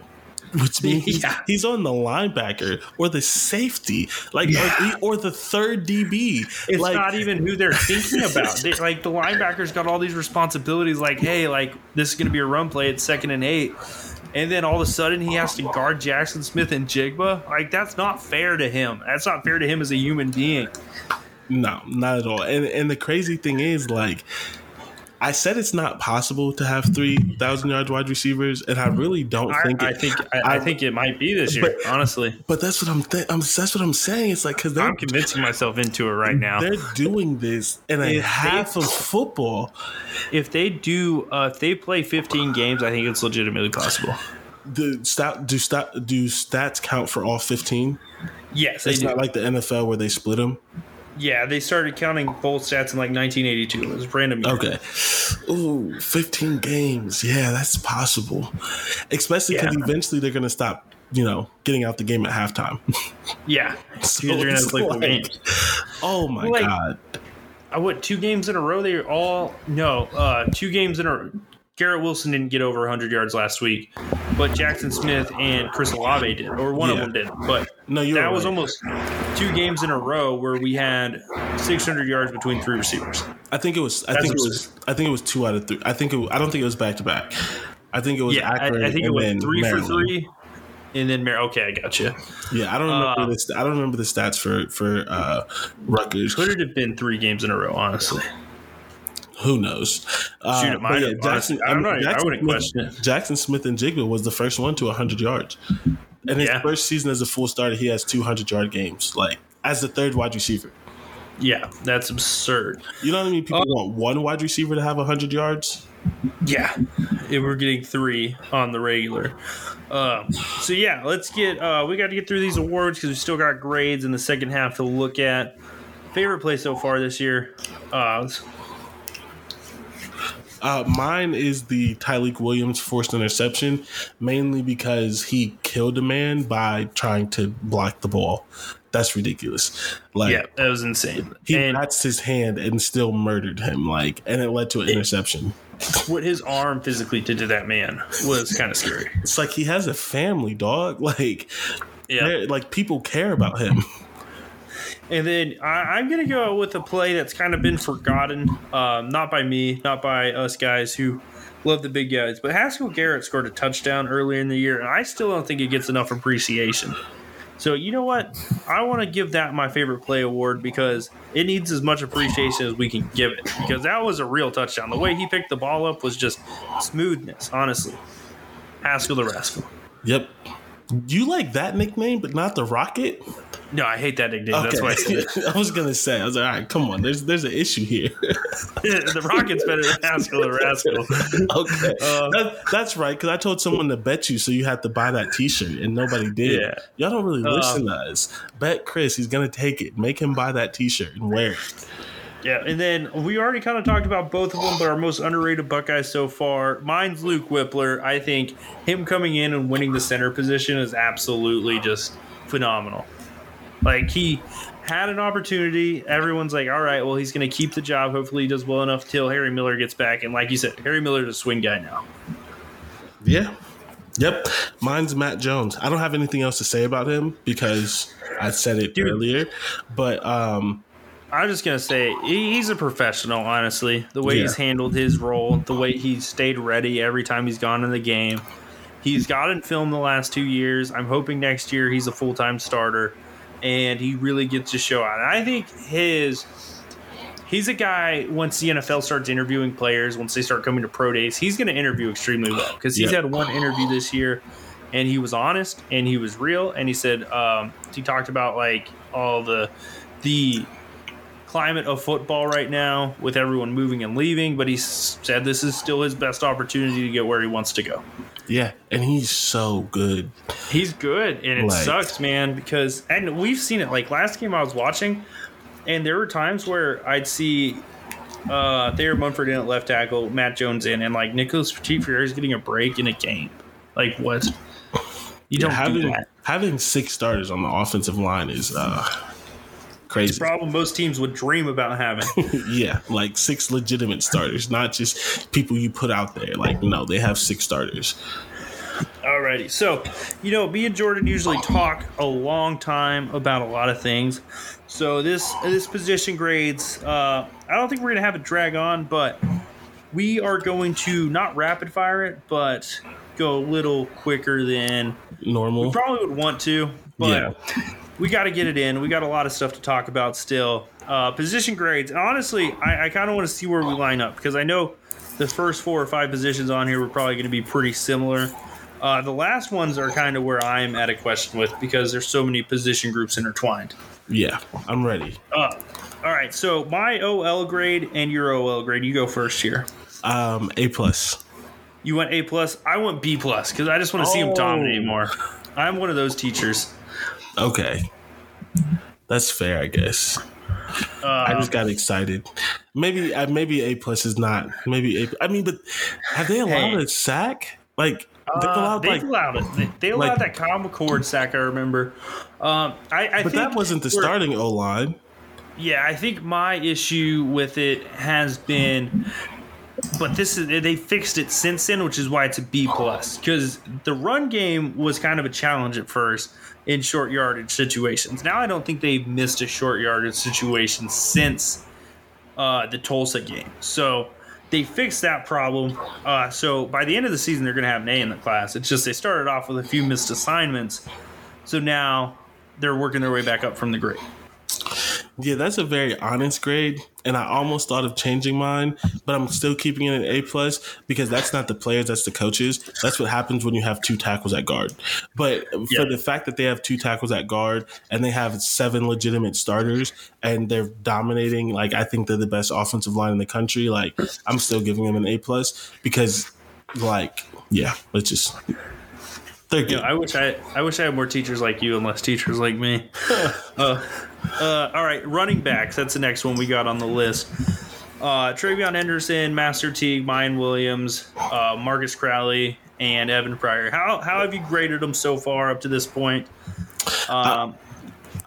which means he's, yeah. he's, on the linebacker or the safety, like yeah. or, or, the third DB. It's like, not even who they're thinking about. they, like the linebackers got all these responsibilities. Like, hey, like this is going to be a run play at second and eight, and then all of a sudden he has to guard Jaxon Smith-Njigba. Like that's not fair to him. That's not fair to him as a human being. No, not at all. And and the crazy thing is like I said it's not possible to have three thousand yards wide receivers, and I really don't I, think. It, I think I, I, think it might be this year, but, honestly. But that's what I'm. Th- I'm that's what I'm saying. It's like because I'm convincing myself into it right now. They're doing this in a if half they, of football. If they do, uh, if they play 15 games, I think it's legitimately possible. Do stat do stat do stats count for all 15? Yes, it's not like the NFL where they split them. Yeah, they started counting both stats in like 1982. It was random. Year. Okay. Ooh, 15 games. Yeah, that's possible. Especially because yeah. eventually they're going to stop, you know, getting out the game at halftime. Yeah. so they're going to like, games. Oh my like, god. I went two games in a row. They all no, uh, two games in a Garrett Wilson didn't get over 100 yards last week, but Jaxon Smith and Chris Olave did, or one yeah. of them did. But no, that right. was almost two games in a row where we had 600 yards between three receivers. I think it was. I That's think it was. I think it was two out of three. I think. It, I don't think it was back to back. I think it was. Yeah, I, I, think it was three Maryland. for three. And then Mar- okay, I got you. Yeah, I don't remember uh, the I don't remember the stats for for uh, Rutgers. Could it have been three games in a row? Honestly, who knows? Uh, Shoot, yeah, Jaxon, I. Jaxon, I wouldn't question it. Jaxon Smith-Njigba was the first one to 100 yards. And his yeah. first season as a full starter, he has 200 yard games, like as the third wide receiver. Yeah, that's absurd. You know what I mean? People uh, want one wide receiver to have 100 yards. Yeah, if we're getting three on the regular. Um, so yeah, let's get. Uh, we got to get through these awards because we still got grades in the second half to look at. Favorite play so far this year. Uh, Uh, mine is the Tyleik Williams forced interception, mainly because he killed a man by trying to block the ball. That's ridiculous. Like, yeah, that was insane. He and that's his hand and still murdered him. Like, and it led to an it, interception. What his arm physically did to that man was kind of scary. It's like he has a family, dog. Like, yeah, like people care about him. And then I, am going to go with a play that's kind of been forgotten, um, not by me, not by us guys who love the big guys, but Haskell Garrett scored a touchdown earlier in the year, and I still don't think it gets enough appreciation. So you know what? I want to give that my favorite play award because it needs as much appreciation as we can give it. Because that was a real touchdown. The way he picked the ball up was just smoothness. Honestly, Haskell the Rascal. Yep. Do you like that nickname, but not the Rocket? No, I hate that nickname. Okay. That's why I, said I, was gonna say. I was like, all right, come on. There's there's an issue here. the Rocket's better than Haskell or Rascal. okay, uh, that, that's right. Because I told someone to bet you, so you had to buy that T-shirt, and nobody did. Yeah. Y'all don't really uh, listen to us. Bet Chris, he's gonna take it. Make him buy that T-shirt and wear it. Yeah, and then we already kind of talked about both of them, but our most underrated Buckeye so far, mine's Luke Wypler. I think him coming in and winning the center position is absolutely just phenomenal. Like he had an opportunity. Everyone's like, all right, well, he's going to keep the job. Hopefully, he does well enough till Harry Miller gets back. And like you said, Harry Miller's a swing guy now. Yeah. Yep. Mine's Matt Jones. I don't have anything else to say about him because I said it Dude, earlier. But um I'm just gonna say he's a professional. Honestly, the way yeah. he's handled his role, the way he's stayed ready every time he's gone in the game, he's gotten film the last two years. I'm hoping next year he's a full time starter and he really gets to show out. And I think his he's a guy once the NFL starts interviewing players, once they start coming to pro days, he's going to interview extremely well because he's yep. had one interview this year and he was honest and he was real and he said um, he talked about like all the the climate of football right now with everyone moving and leaving, but he said this is still his best opportunity to get where he wants to go. Yeah, and he's so good. He's good, and it like, sucks, man, because and we've seen it. Like last game I was watching, and there were times where I'd see uh Thayer Munford in at left tackle, Matt Jones in, and like Nicholas Chief is getting a break in a game. Like what? You don't having, do. Having six starters on the offensive line is uh crazy. It's a problem most teams would dream about having. yeah, like six legitimate starters, not just people you put out there. Like, no, they have six starters. Alrighty, so you know, me and Jordan usually talk a long time about a lot of things. So this this position grades, uh, I don't think we're gonna have it drag on, but we are going to not rapid fire it, but go a little quicker than normal. We probably would want to, but yeah we got to get it in. We got a lot of stuff to talk about still. Uh, position grades. And honestly, I, I kind of want to see where we line up because I know the first four or five positions on here were probably going to be pretty similar. Uh, the last ones are kind of where I'm at a question with because there's so many position groups intertwined. Yeah, I'm ready. Uh, all right, so my OL grade and your OL grade. You go first here. Um, A plus. You want A plus? I want B plus because I just want to see him dominate more. I'm one of those teachers. Okay, that's fair, I guess. Uh, I just got excited. Maybe, uh, maybe A plus is not. Maybe A. I mean, but have they allowed hey. a sack? Like they uh, allowed, they've like, allowed it. They, they allowed like, that Kyle McCord sack. I remember. Um, I, I but that wasn't the starting O line. Yeah, I think my issue with it has been but this is they fixed it since then, which is why it's a B plus. Because the run game was kind of a challenge at first in short yardage situations. Now I don't think they've missed a short yardage situation since uh, the Tulsa game. So they fixed that problem. Uh, so by the end of the season, they're going to have an A in the class. It's just they started off with a few missed assignments. So now they're working their way back up from the grade. Yeah, that's a very honest grade, and I almost thought of changing mine, but I'm still keeping it an A plus because that's not the players, that's the coaches. That's what happens when you have two tackles at guard. But yeah. for the fact that they have two tackles at guard and they have seven legitimate starters and they're dominating, like I think they're the best offensive line in the country. Like I'm still giving them an A plus because, like, yeah, let's just they're. You know, I wish I I wish I had more teachers like you and less teachers like me. uh, uh, all right, running backs. That's the next one we got on the list. uh, TreVeyon Henderson, Master Teague, Miyan Williams, uh, Marcus Crowley, and Evan Pryor. How how have you graded them so far up to this point? Um,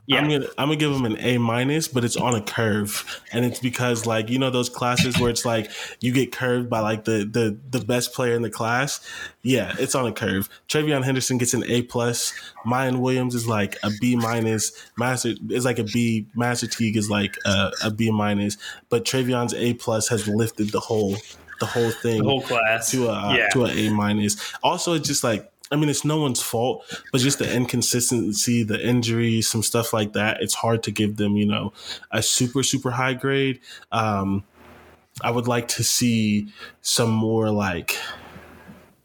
yeah. I'm gonna I'm gonna give them an A minus, but it's on a curve, and it's because like you know those classes where it's like you get curved by like the the the best player in the class. Yeah, it's on a curve. TreVeyon Henderson gets an A plus. Miyan Williams is like a B minus. Master is like a B. Master Teague is like a, a B minus. But TreVeyon's A plus has lifted the whole the whole thing, the whole class to a yeah. to an A minus. Also, it's just like I mean, it's no one's fault, but just the inconsistency, the injuries, some stuff like that. It's hard to give them, you know, a super super high grade. Um, I would like to see some more like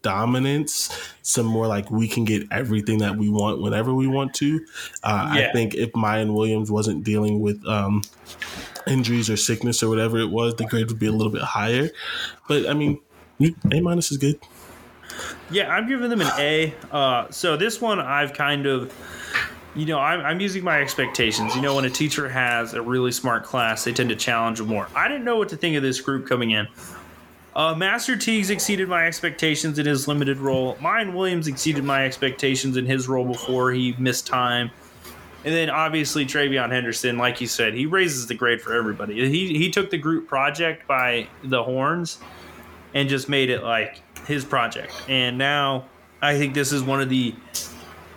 dominance, some more like we can get everything that we want whenever we want to. Uh, yeah. I think if Miyan Williams wasn't dealing with um, injuries or sickness or whatever it was, the grade would be a little bit higher. But I mean, A minus is good. Yeah, I'm giving them an A. Uh, so this one, I've kind of, you know, I'm, I'm, using my expectations. You know, when a teacher has a really smart class, they tend to challenge them more. I didn't know what to think of this group coming in. Uh, Master Teagues exceeded my expectations in his limited role. Miyan Williams exceeded my expectations in his role before he missed time. And then obviously TreVeyon Henderson, like you said, he raises the grade for everybody. He he took the group project by the horns and just made it like his project. And now I think this is one of the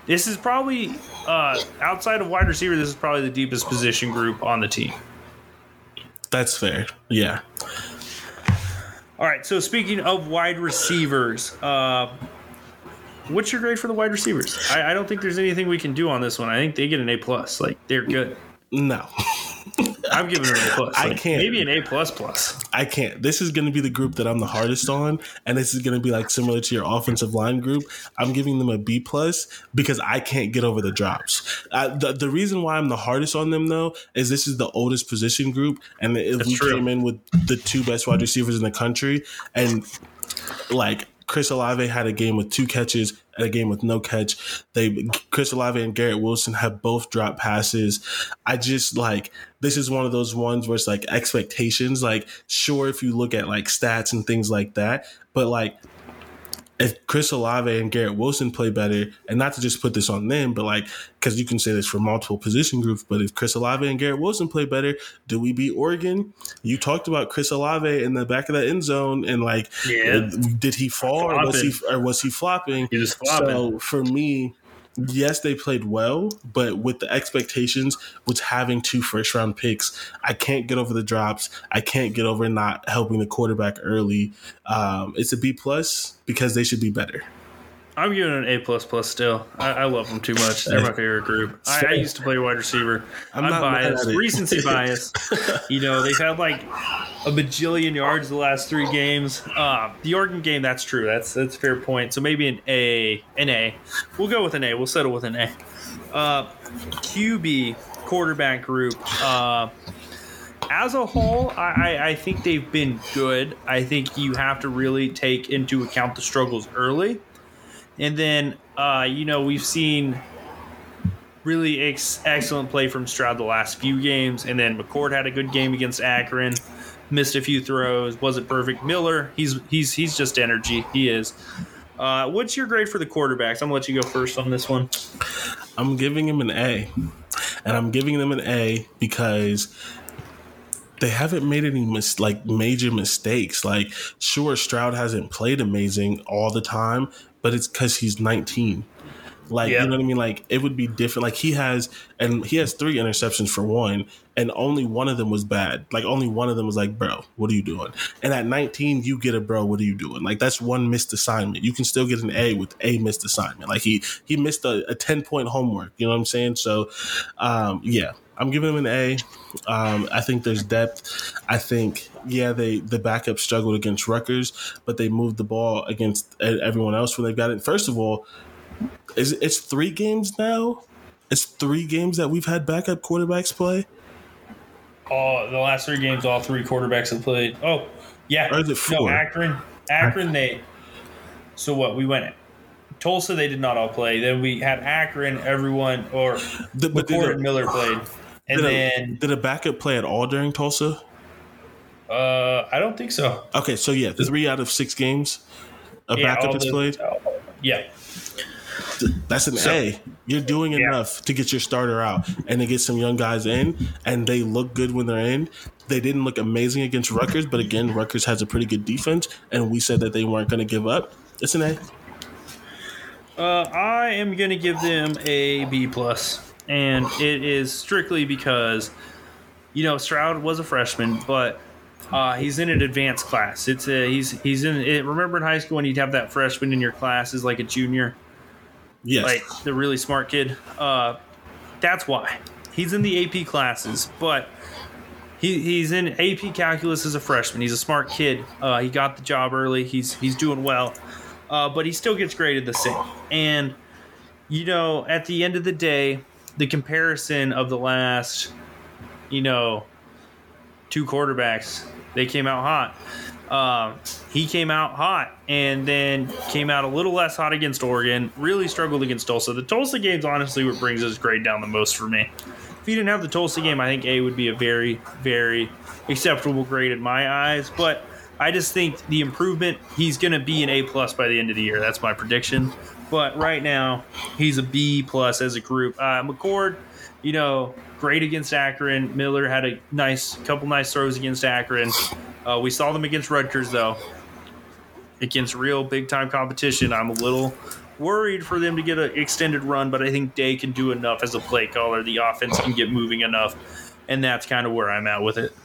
this is probably uh, outside of wide receiver. This is probably the deepest position group on the team. That's fair. Yeah. All right. So speaking of wide receivers, uh, what's your grade for the wide receivers? I, I, don't think there's anything we can do on this one. I think they get an A plus. Like they're good. No. I'm giving them an A plus. Like, I can't. Maybe an A plus plus. I can't. This is going to be the group that I'm the hardest on, and this is going to be like similar to your offensive line group. I'm giving them a B plus because I can't get over the drops. Uh, the the reason why I'm the hardest on them though is this is the oldest position group, and if That's we true. came in with the two best wide receivers in the country, and like Chris Olave had a game with two catches and a game with no catch. They Chris Olave and Garrett Wilson have both dropped passes. I just like this is one of those ones where it's like expectations. Like, sure, if you look at like stats and things like that, but like if Chris Olave and Garrett Wilson play better, and not to just put this on them, but like, because you can say this for multiple position groups, but if Chris Olave and Garrett Wilson play better, do we beat Oregon? You talked about Chris Olave in the back of the end zone, and like, yeah. did he fall flopping. or was he or was he flopping? He was flopping. So for me, yes, they played well, but with the expectations, with having two first round picks, I can't get over the drops. I can't get over not helping the quarterback early. Um, it's a B plus because they should be better. I'm giving an A plus plus still. I, I, love them too much. They're my favorite group. I, I used to play wide receiver. I'm, I'm biased, recency bias. you know, they've had like a bajillion yards the last three games. Uh, the Oregon game, that's true. That's that's a fair point. So maybe an A, an A. We'll go with an A. We'll settle with an A. Uh, QB quarterback group. Uh, as a whole, I, I think they've been good. I think you have to really take into account the struggles early. And then, uh, you know, we've seen really ex- excellent play from Stroud the last few games. And then McCord had a good game against Akron, missed a few throws, wasn't perfect. Miller, he's he's he's just energy. He is. Uh, what's your grade for the quarterbacks? I'm gonna let you go first on this one. I'm giving him an A, and I'm giving them an A because they haven't made any mis- like major mistakes. Like, sure, Stroud hasn't played amazing all the time, but it's because he's 19. Like yeah. you know what I mean? Like it would be different. Like he has, and he has three interceptions for one, and only one of them was bad. Like only one of them was like, "Bro, what are you doing?" And at 19, you get a bro. What are you doing? Like that's one missed assignment. You can still get an A with a missed assignment. Like he he missed a, a 10 point homework. You know what I'm saying? So, um, yeah, I'm giving him an A. Um, I think there's depth. I think yeah, they the backup struggled against Rutgers, but they moved the ball against everyone else when they got it. First of all, is it's three games now. It's three games that we've had backup quarterbacks play. Oh, the last three games, all three quarterbacks have played. Oh, yeah. Or is it four? No, Akron. Akron, they. So what? We went. Tulsa, they did not all play. Then we had Akron, everyone, or the, McCord Miller played. And did then a, did a backup play at all during Tulsa? Uh, Uh, I don't think so. Okay, so yeah, three out of six games a Yeah, backup the- played. Yeah. That's an So- A. You're doing Yeah. enough to get your starter out and to get some young guys in, and they look good when they're in. They didn't look amazing against Rutgers, but again, Rutgers has a pretty good defense, and we said that they weren't going to give up. It's an A. Uh, I am gonna give them a B plus, and it is strictly because, you know, Stroud was a freshman, but uh, he's in an advanced class. It's a he's he's in. It, remember in high school when you'd have that freshman in your class is like a junior, Yes. like the really smart kid. Uh, that's why he's in the AP classes, but. He, he's in AP calculus as a freshman. He's a smart kid. Uh, he got the job early. He's he's doing well, uh, but he still gets graded the same. And you know, at the end of the day, the comparison of the last, you know, two quarterbacks, they came out hot. Um, he came out hot and then came out a little less hot against Oregon. Really struggled against Tulsa. The Tulsa game's honestly what brings his grade down the most for me. If he didn't have the Tulsa game, I think A would be a very, very acceptable grade in my eyes. But I just think the improvement, he's going to be an A plus by the end of the year. That's my prediction. But right now, he's a B plus as a group. Uh, McCord, you know, great against Akron. Miller had a nice couple nice throws against Akron. Uh, we saw them against Rutgers though. Against real big time competition, I'm a little worried for them to get an extended run, but I think Day can do enough as a play caller. The offense can get moving enough, and that's kind of where I'm at with it.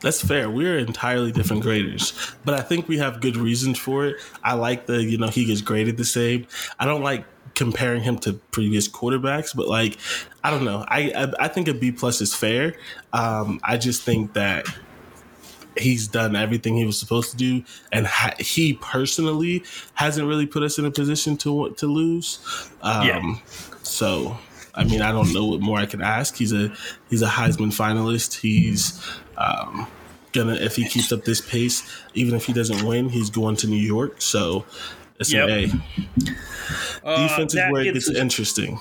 That's fair. We're entirely different graders, but I think we have good reasons for it. I like the, you know, he gets graded the same. I don't like comparing him to previous quarterbacks, but like, I don't know. I I, I think a B plus is fair. Um, I just think that he's done everything he was supposed to do, and ha- he personally hasn't really put us in a position to to lose. Um, Yeah. So, I mean, I don't know what more I can ask. He's a he's a Heisman finalist. He's um, gonna if he keeps up this pace, even if he doesn't win, he's going to New York. So it's Yep. an A. Uh, Defense is where it gets gets interesting.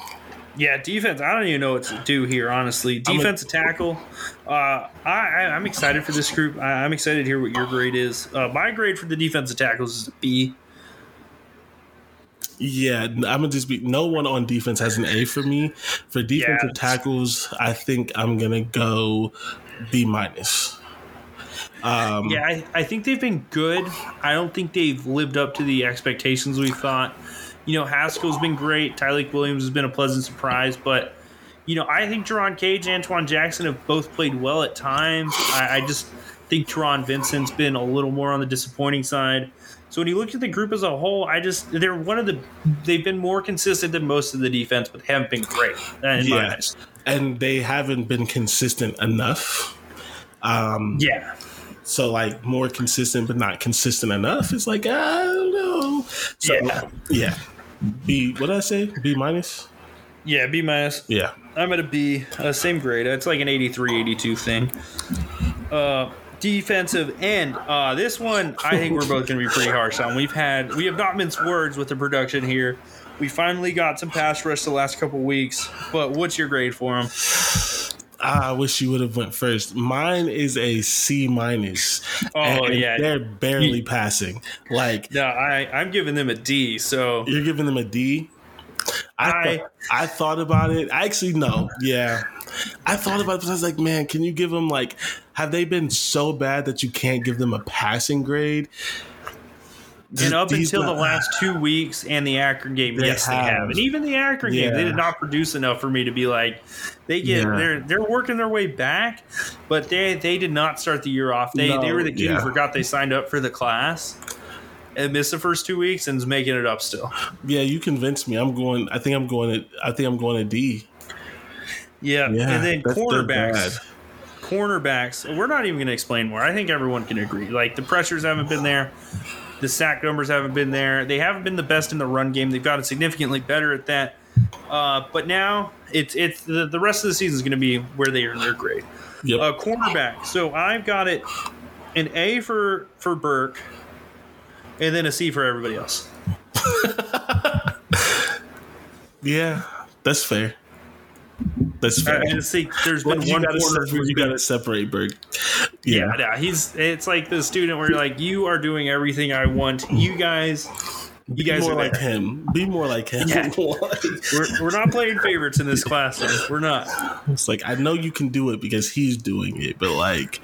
Yeah, defense. I don't even know what to do here, honestly. I'm a- Defensive tackle. Uh, I, I, I'm excited for this group. I, I'm excited to hear what your grade is. Uh, my grade for the defensive tackles is a B. Yeah, I'm gonna just be. No one on defense has an A for me. For defensive Yeah. tackles, I think I'm gonna go B minus. Um, Yeah, I, I think they've been good. I don't think they've lived up to the expectations we thought. You know, Haskell's been great. Tyleik Williams has been a pleasant surprise, but you know, I think Jerron Cage and Antwuan Jackson have both played well at times. I, I just think Taron Vincent's been a little more on the disappointing side. So when you look at the group as a whole, I just they're one of the they've been more consistent than most of the defense, but they haven't been great. In my yeah, eyes. and they haven't been consistent enough. Um, Yeah. So like more consistent, but not consistent enough. It's like I don't know. So, Yeah. yeah. B. What did I say? B minus. Yeah, B minus. Yeah. I'm at a B, uh, same grade. It's like an 83, 82 thing. Uh, defensive end. Uh, this one, I think we're both going to be pretty harsh on. We've had, we have not minced words with the production here. We finally got some pass rush the last couple weeks. But what's your grade for him? I wish you would have went first. Mine is a C minus. Oh, yeah. they're barely passing. Like No, I, I'm giving them a D. So you're giving them a D. I I- th- I thought about it. I actually, no. Yeah, I thought about it. But I was like, man, can you give them like? Have they been so bad that you can't give them a passing grade? And up until the last two weeks and the Akron game, They yes, they have. have. And even the Akron game, they did not produce enough for me to be like, they get Yeah. they're they're working their way back, but they they did not start the year off. They they were the kid yeah. who forgot they signed up for the class and missed the first two weeks and is making it up still. Yeah, you convinced me. I'm going. I think I'm going. To, I think I'm going to D. Yeah, Yeah, and then cornerbacks. Cornerbacks. We're not even going to explain more. I think everyone can agree. Like the pressures haven't been there. The sack numbers haven't been there. They haven't been the best in the run game. They've gotten significantly better at that. Uh, but now it's it's the, the rest of the season is going to be where they earn their grade. Yep. Uh, cornerback. So I've got it an A for for Burke, and then a C for everybody else. yeah, that's fair. That's fair. I just think there's been one quarter. separate, you gotta separate Burke. Yeah. yeah, yeah, he's. It's like the student where you're like, you are doing everything I want. You guys, you Be guys more are like him. Be more like him. Yeah. we're, we're not playing favorites in this class. though. We're not. it's like I know you can do it because he's doing it, but like,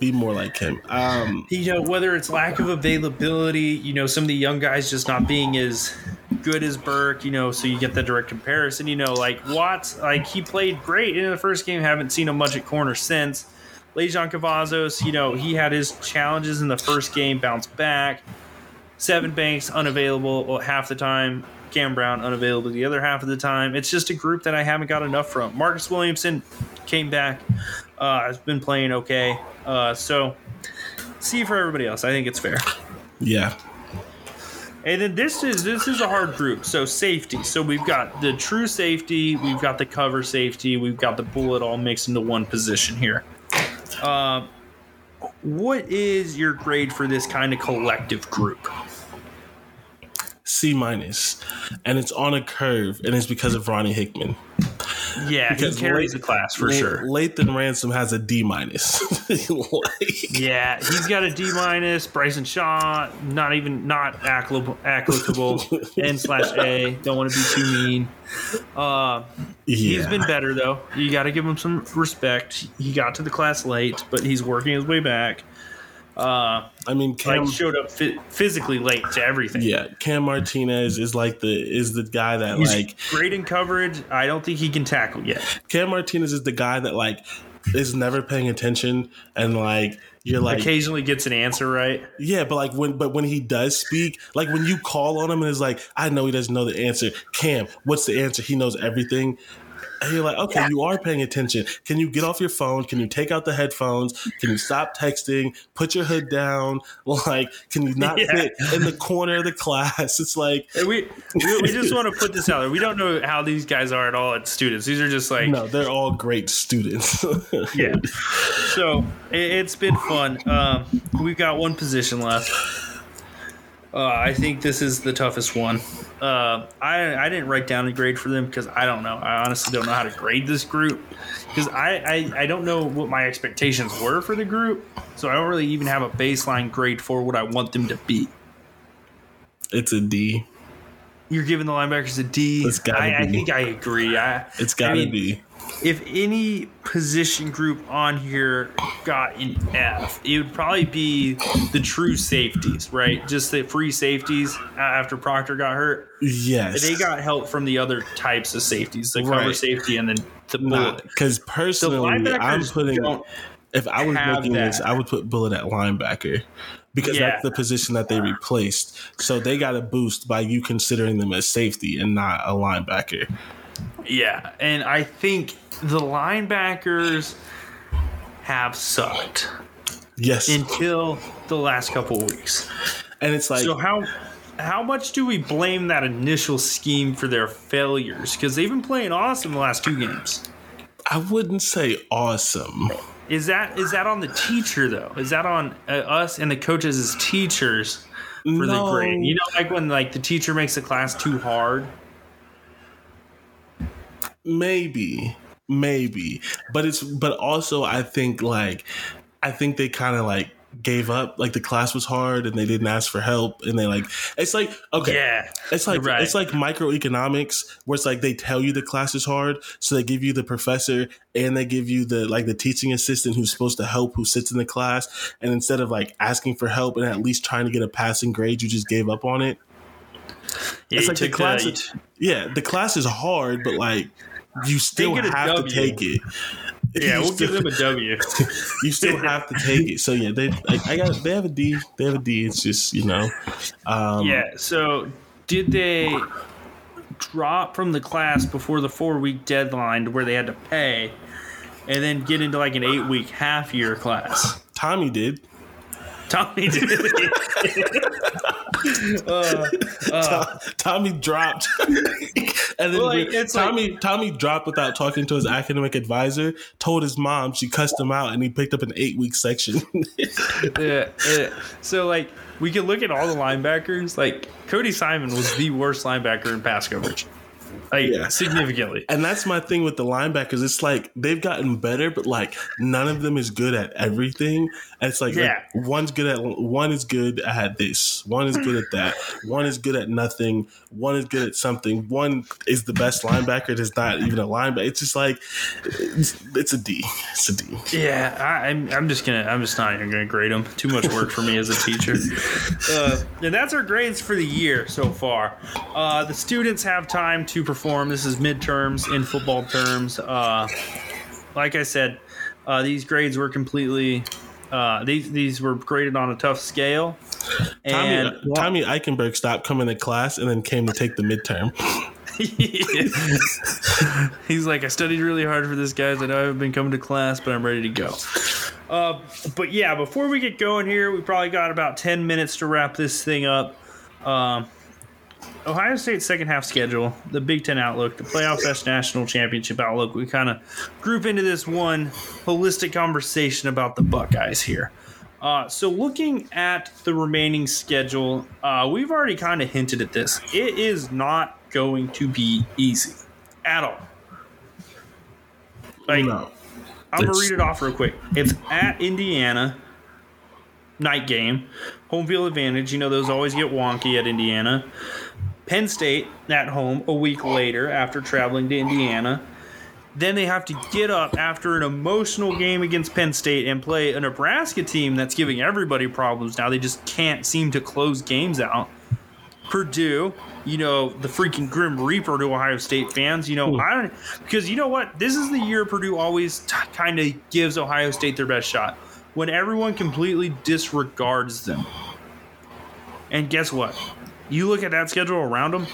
be more like him. Um, You know, whether it's lack of availability, you know, some of the young guys just not being as good as Burke, you know, so you get the direct comparison. You know, like Watts, like he played great in the first game. Haven't seen him much at corner since. Lejond Cavazos, you know, he had his challenges in the first game, bounced back. Sevyn Banks unavailable well, half the time. Cam Brown unavailable the other half of the time. It's just a group that I haven't got enough from. Marcus Williamson came back. Uh, has been playing okay. Uh, so see for everybody else. I think it's fair. yeah, And then this is this is a hard group. So safety. So we've got the true safety, we've got the cover safety, we've got the bullet all mixed into one position here. Uh, what is your grade for this kind of collective group? C minus, and it's on a curve, and it's because of Ronnie Hickman. Yeah, Because he carries Lat- the class for La- sure. Lathan Ransom has a D minus. Like, Yeah, he's got a D minus. Bryson Shaw, not even not applicable. N slash A. Don't want to be too mean. Uh, He's yeah. been better though. You got to give him some respect. He got to the class late, but he's working his way back. Uh, I mean, Cam. like showed up fi- physically late to everything. yeah, Cam Martinez is like the is the guy that He's like great in coverage. I don't think he can tackle yet. Cam Martinez is the guy that like is never paying attention and like you're like Occasionally gets an answer right. yeah, but like when but when he does speak, like when you call on him and it's like I know he doesn't know the answer. Cam, what's the answer? He knows everything. And you're like, okay, you are paying attention. Can you get off your phone? Can you take out the headphones? Can you stop texting? Put your hood down. Like, can you not Yeah. sit in the corner of the class? It's like, And we, we we just want to put this out there. We don't know how these guys are at all at students. These are just like no, they're all great students. yeah. So it, it's been fun. Um, we've got one position left. Uh, I think this is the toughest one. Uh, I I didn't write down a grade for them because I don't know. I honestly don't know how to grade this group because I, I I don't know what my expectations were for the group. So I don't really even have a baseline grade for what I want them to be. it's a D. You're giving the linebackers a D. It's gotta I, I think I agree. I, It's I gotta mean, be. if any position group on here got an F, it would probably be the true safeties, right? Just the free safeties after Proctor got hurt. Yes. They got help from the other types of safeties, the cover safety and then the bullet. Because personally, I'm putting. If I was making this. I would put Bullet at linebacker because Yeah. that's the position that they replaced. So they got a boost by you considering them as safety and not a linebacker. Yeah, and I think the linebackers have sucked Yes, until the last couple of weeks. and it's like so how how much do we blame that initial scheme for their failures? Because they've been playing awesome the last two games. I wouldn't say awesome. Is that is that on the teacher though? Is that on uh, us and the coaches as teachers for No. the grade? You know, like when like the teacher makes the class too hard. Maybe, maybe, but it's but also I think like I think they kind of like gave up. Like the class was hard and they didn't ask for help, and they like it's like okay, Yeah, It's like right. it's like microeconomics where it's like they tell you the class is hard, so they give you the professor and they give you the like the teaching assistant who's supposed to help who sits in the class, and instead of like asking for help and at least trying to get a passing grade, you just gave up on it. Yeah, it's like the class, the- is, yeah, the class is hard, but like you still have to take it. Yeah, we'll give them a W. you still have to take it. So yeah, they like, I got they have a D. They have a D. It's just you know, um, Yeah. So did they drop from the class before the four week deadline to where they had to pay, and then get into like an eight week half year class? Tommy did. Tommy did. Uh, uh. Tommy dropped, and then Like, it's like- Tommy Tommy dropped without talking to his academic advisor. Told his mom she cussed him out, and he picked up an eight week section. yeah, yeah. So like we can look at all the linebackers. Like Cody Simon was the worst linebacker in pass coverage. Like yeah. significantly. And that's my thing with the linebackers. It's like they've gotten better, but like none of them is good at everything. And it's like, yeah. like one's good at one is good at this, one is good at that, one is good at nothing, one is good at something, one is the best linebacker. It's not even a linebacker. It's just like it's, it's a D. It's a D. Yeah, I, am I'm, I'm just gonna I'm just not even gonna grade them. Too much work for me as a teacher. Uh, and that's our grades for the year so far. Uh, the students have time to perform. This is midterms in football terms. Uh, like I said, uh, these grades were completely. Uh, these these were graded on a tough scale. And Tommy, Tommy Eichenberg stopped coming to class and then came to take the midterm. He's like, I studied really hard for this, guys. I know I haven't been coming to class, but I'm ready to go. Uh, but yeah, before we get going here, we probably got about 10 minutes to wrap this thing up. Um, Ohio State's second half schedule, the Big Ten outlook, the Playoff Best National Championship outlook. We kind of group into this one holistic conversation about the Buckeyes here. Uh, so, looking at the remaining schedule, uh, we've already kind of hinted at this. It is not going to be easy at all. Like, no. I'm going to read it off real quick. It's at Indiana, night game, home field advantage. You know, those always get wonky at Indiana. Penn State at home a week later after traveling to Indiana. Then they have to get up after an emotional game against Penn State and play a Nebraska team that's giving everybody problems now. They just can't seem to close games out. Purdue, you know, the freaking Grim Reaper to Ohio State fans. You know, hmm. I don't because you know what? This is the year Purdue always t- kind of gives Ohio State their best shot when everyone completely disregards them. And guess what? You look at that schedule around them.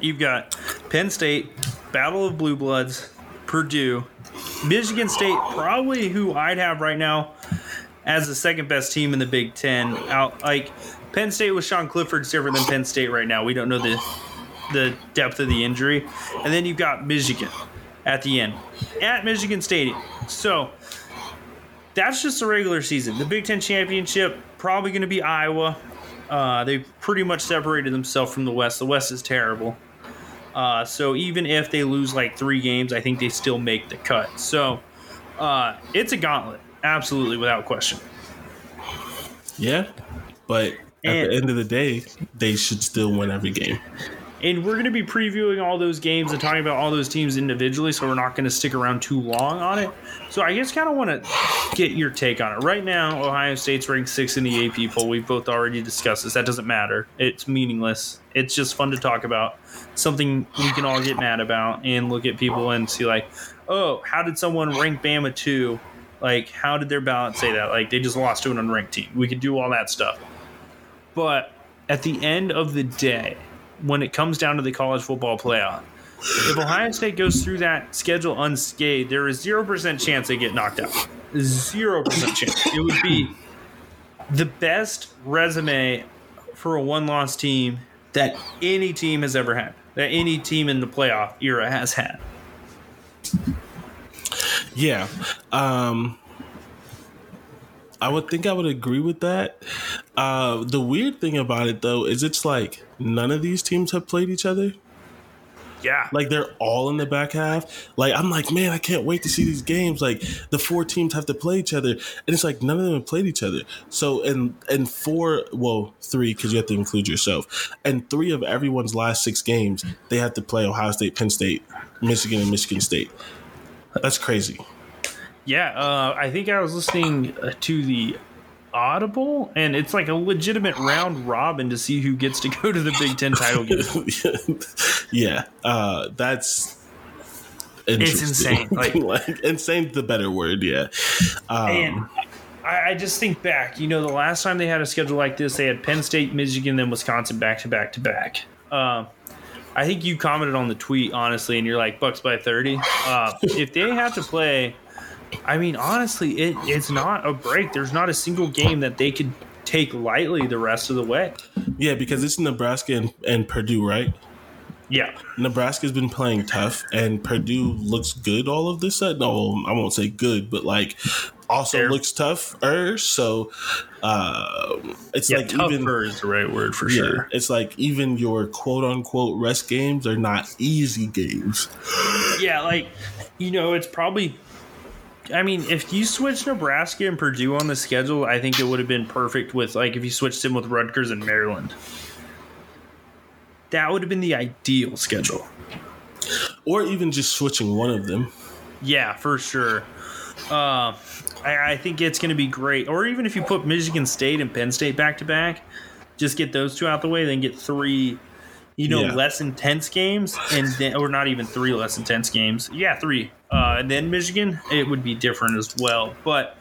You've got Penn State, Battle of Blue Bloods, Purdue, Michigan State, probably who I'd have right now as the second best team in the Big Ten. Out like Penn State with Sean Clifford's different than Penn State right now. We don't know the the depth of the injury, and then you've got Michigan at the end at Michigan Stadium. So that's just a regular season. The Big Ten championship probably going to be Iowa. Uh, they pretty much separated themselves from the West. The West is terrible. Uh, so even if they lose like three games, I think they still make the cut. So uh, it's a gauntlet, absolutely, without question. Yeah, but at and, the end of the day, they should still win every game. And we're going to be previewing all those games and talking about all those teams individually, so we're not going to stick around too long on it. So I just kind of want to get your take on it. Right now, Ohio State's ranked six in the AP poll. We've both already discussed this. That doesn't matter. It's meaningless. It's just fun to talk about. Something we can all get mad about and look at people and see like, oh, how did someone rank Bama two? Like, how did their ballot say that? Like, they just lost to an unranked team. We could do all that stuff. But at the end of the day, when it comes down to the college football playoff, if Ohio State goes through that schedule unscathed, there is zero percent chance they get knocked out. Zero percent chance. It would be the best resume for a one-loss team that any team has ever had. That any team in the playoff era has had. Yeah. Um, I would think I would agree with that. Uh, the weird thing about it, though, is it's like none of these teams have played each other. Yeah. Like they're all in the back half. Like I'm like, man, I can't wait to see these games. Like the four teams have to play each other. And it's like none of them have played each other. So and and four, well, three, because you have to include yourself. And three of everyone's last six games, they have to play Ohio State, Penn State, Michigan, and Michigan State. That's crazy. Yeah, uh, I think I was listening uh, to the Audible, and it's like a legitimate round robin to see who gets to go to the Big Ten title game. yeah, uh, that's it's insane. Like, like insane, the better word. Yeah, um, and I, I, just think back. You know, the last time they had a schedule like this, they had Penn State, Michigan, then Wisconsin back to back to back. Uh, I think you commented on the tweet honestly, and you're like Bucks by thirty. Uh, if they have to play I mean, honestly, it, it's not a break. There's not a single game that they could take lightly the rest of the way. Yeah, because it's Nebraska and, and Purdue, right? Yeah. Nebraska's been playing tough, and Purdue looks good all of this. No, I won't say good, but like also They're- looks tougher. So uh, it's Yeah, like even tougher is the right word for yeah, sure. it's like even your quote unquote rest games are not easy games. Yeah, like you know, it's probably. I mean, if you switch Nebraska and Purdue on the schedule, I think it would have been perfect with like if you switched them with Rutgers and Maryland. That would have been the ideal schedule. Or even just switching one of them. Yeah, for sure. Uh, I, I think it's going to be great. Or even if you put Michigan State and Penn State back to back, just get those two out the way, then get three, you know, Yeah. less intense games, and then or not even three less intense games. Yeah, three. Uh, and then Michigan, it would be different as well. But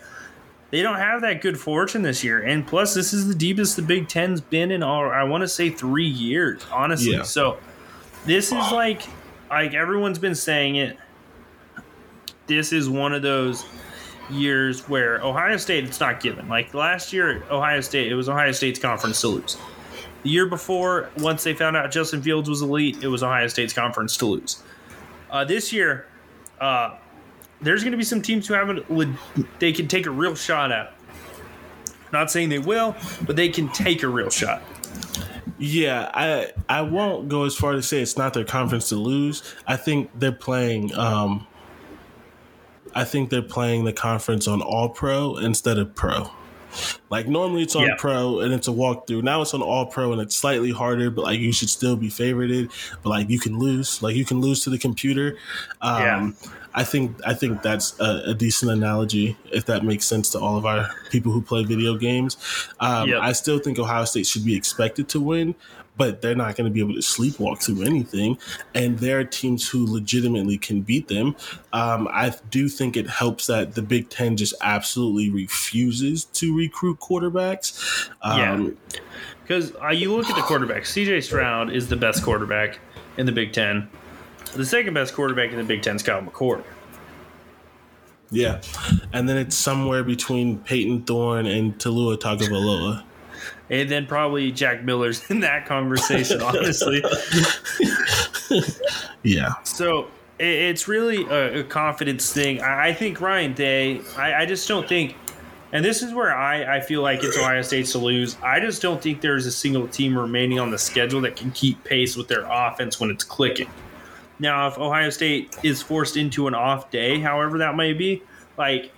they don't have that good fortune this year, and plus, this is the deepest the Big Ten's been in all. I want to say three years, honestly. Yeah. So this is like, like everyone's been saying it this is one of those years where Ohio State it's not given. Like last year, Ohio State it was Ohio State's conference to lose. The year before, once they found out Justin Fields was elite, it was Ohio State's conference to lose. Uh, this year, uh, there's going to be some teams who haven't they can take a real shot at. Not saying they will, but they can take a real shot. Yeah, I I won't go as far to say it's not their conference to lose. I think they're playing um I think they're playing the conference on all pro instead of pro. Like normally it's on Yeah. pro and it's a walkthrough. Now it's on all pro and it's slightly harder, but like you should still be favorited. But like you can lose. Like you can lose to the computer. Um I think I think that's a, a decent analogy if that makes sense to all of our people who play video games. Um, Yep. I still think Ohio State should be expected to win, but they're not going to be able to sleepwalk through anything. And there are teams who legitimately can beat them. Um, I do think it helps that the Big Ten just absolutely refuses to recruit quarterbacks. Um, Because uh, you look at the quarterback, CJ Stroud is the best quarterback in the Big Ten. The second best quarterback in the Big Ten is Kyle McCord. yeah. And then it's somewhere between Payton Thorne and Taulia Tagovailoa. And then probably Jack Miller's in that conversation, honestly. Yeah. So it, it's really a, confidence thing. I, I think Ryan Day, I, I just don't think, and this is where I, I feel like it's Ohio State's to lose. I just don't think there's a single team remaining on the schedule that can keep pace with their offense when it's clicking. Now, if Ohio State is forced into an off day, however that may be, like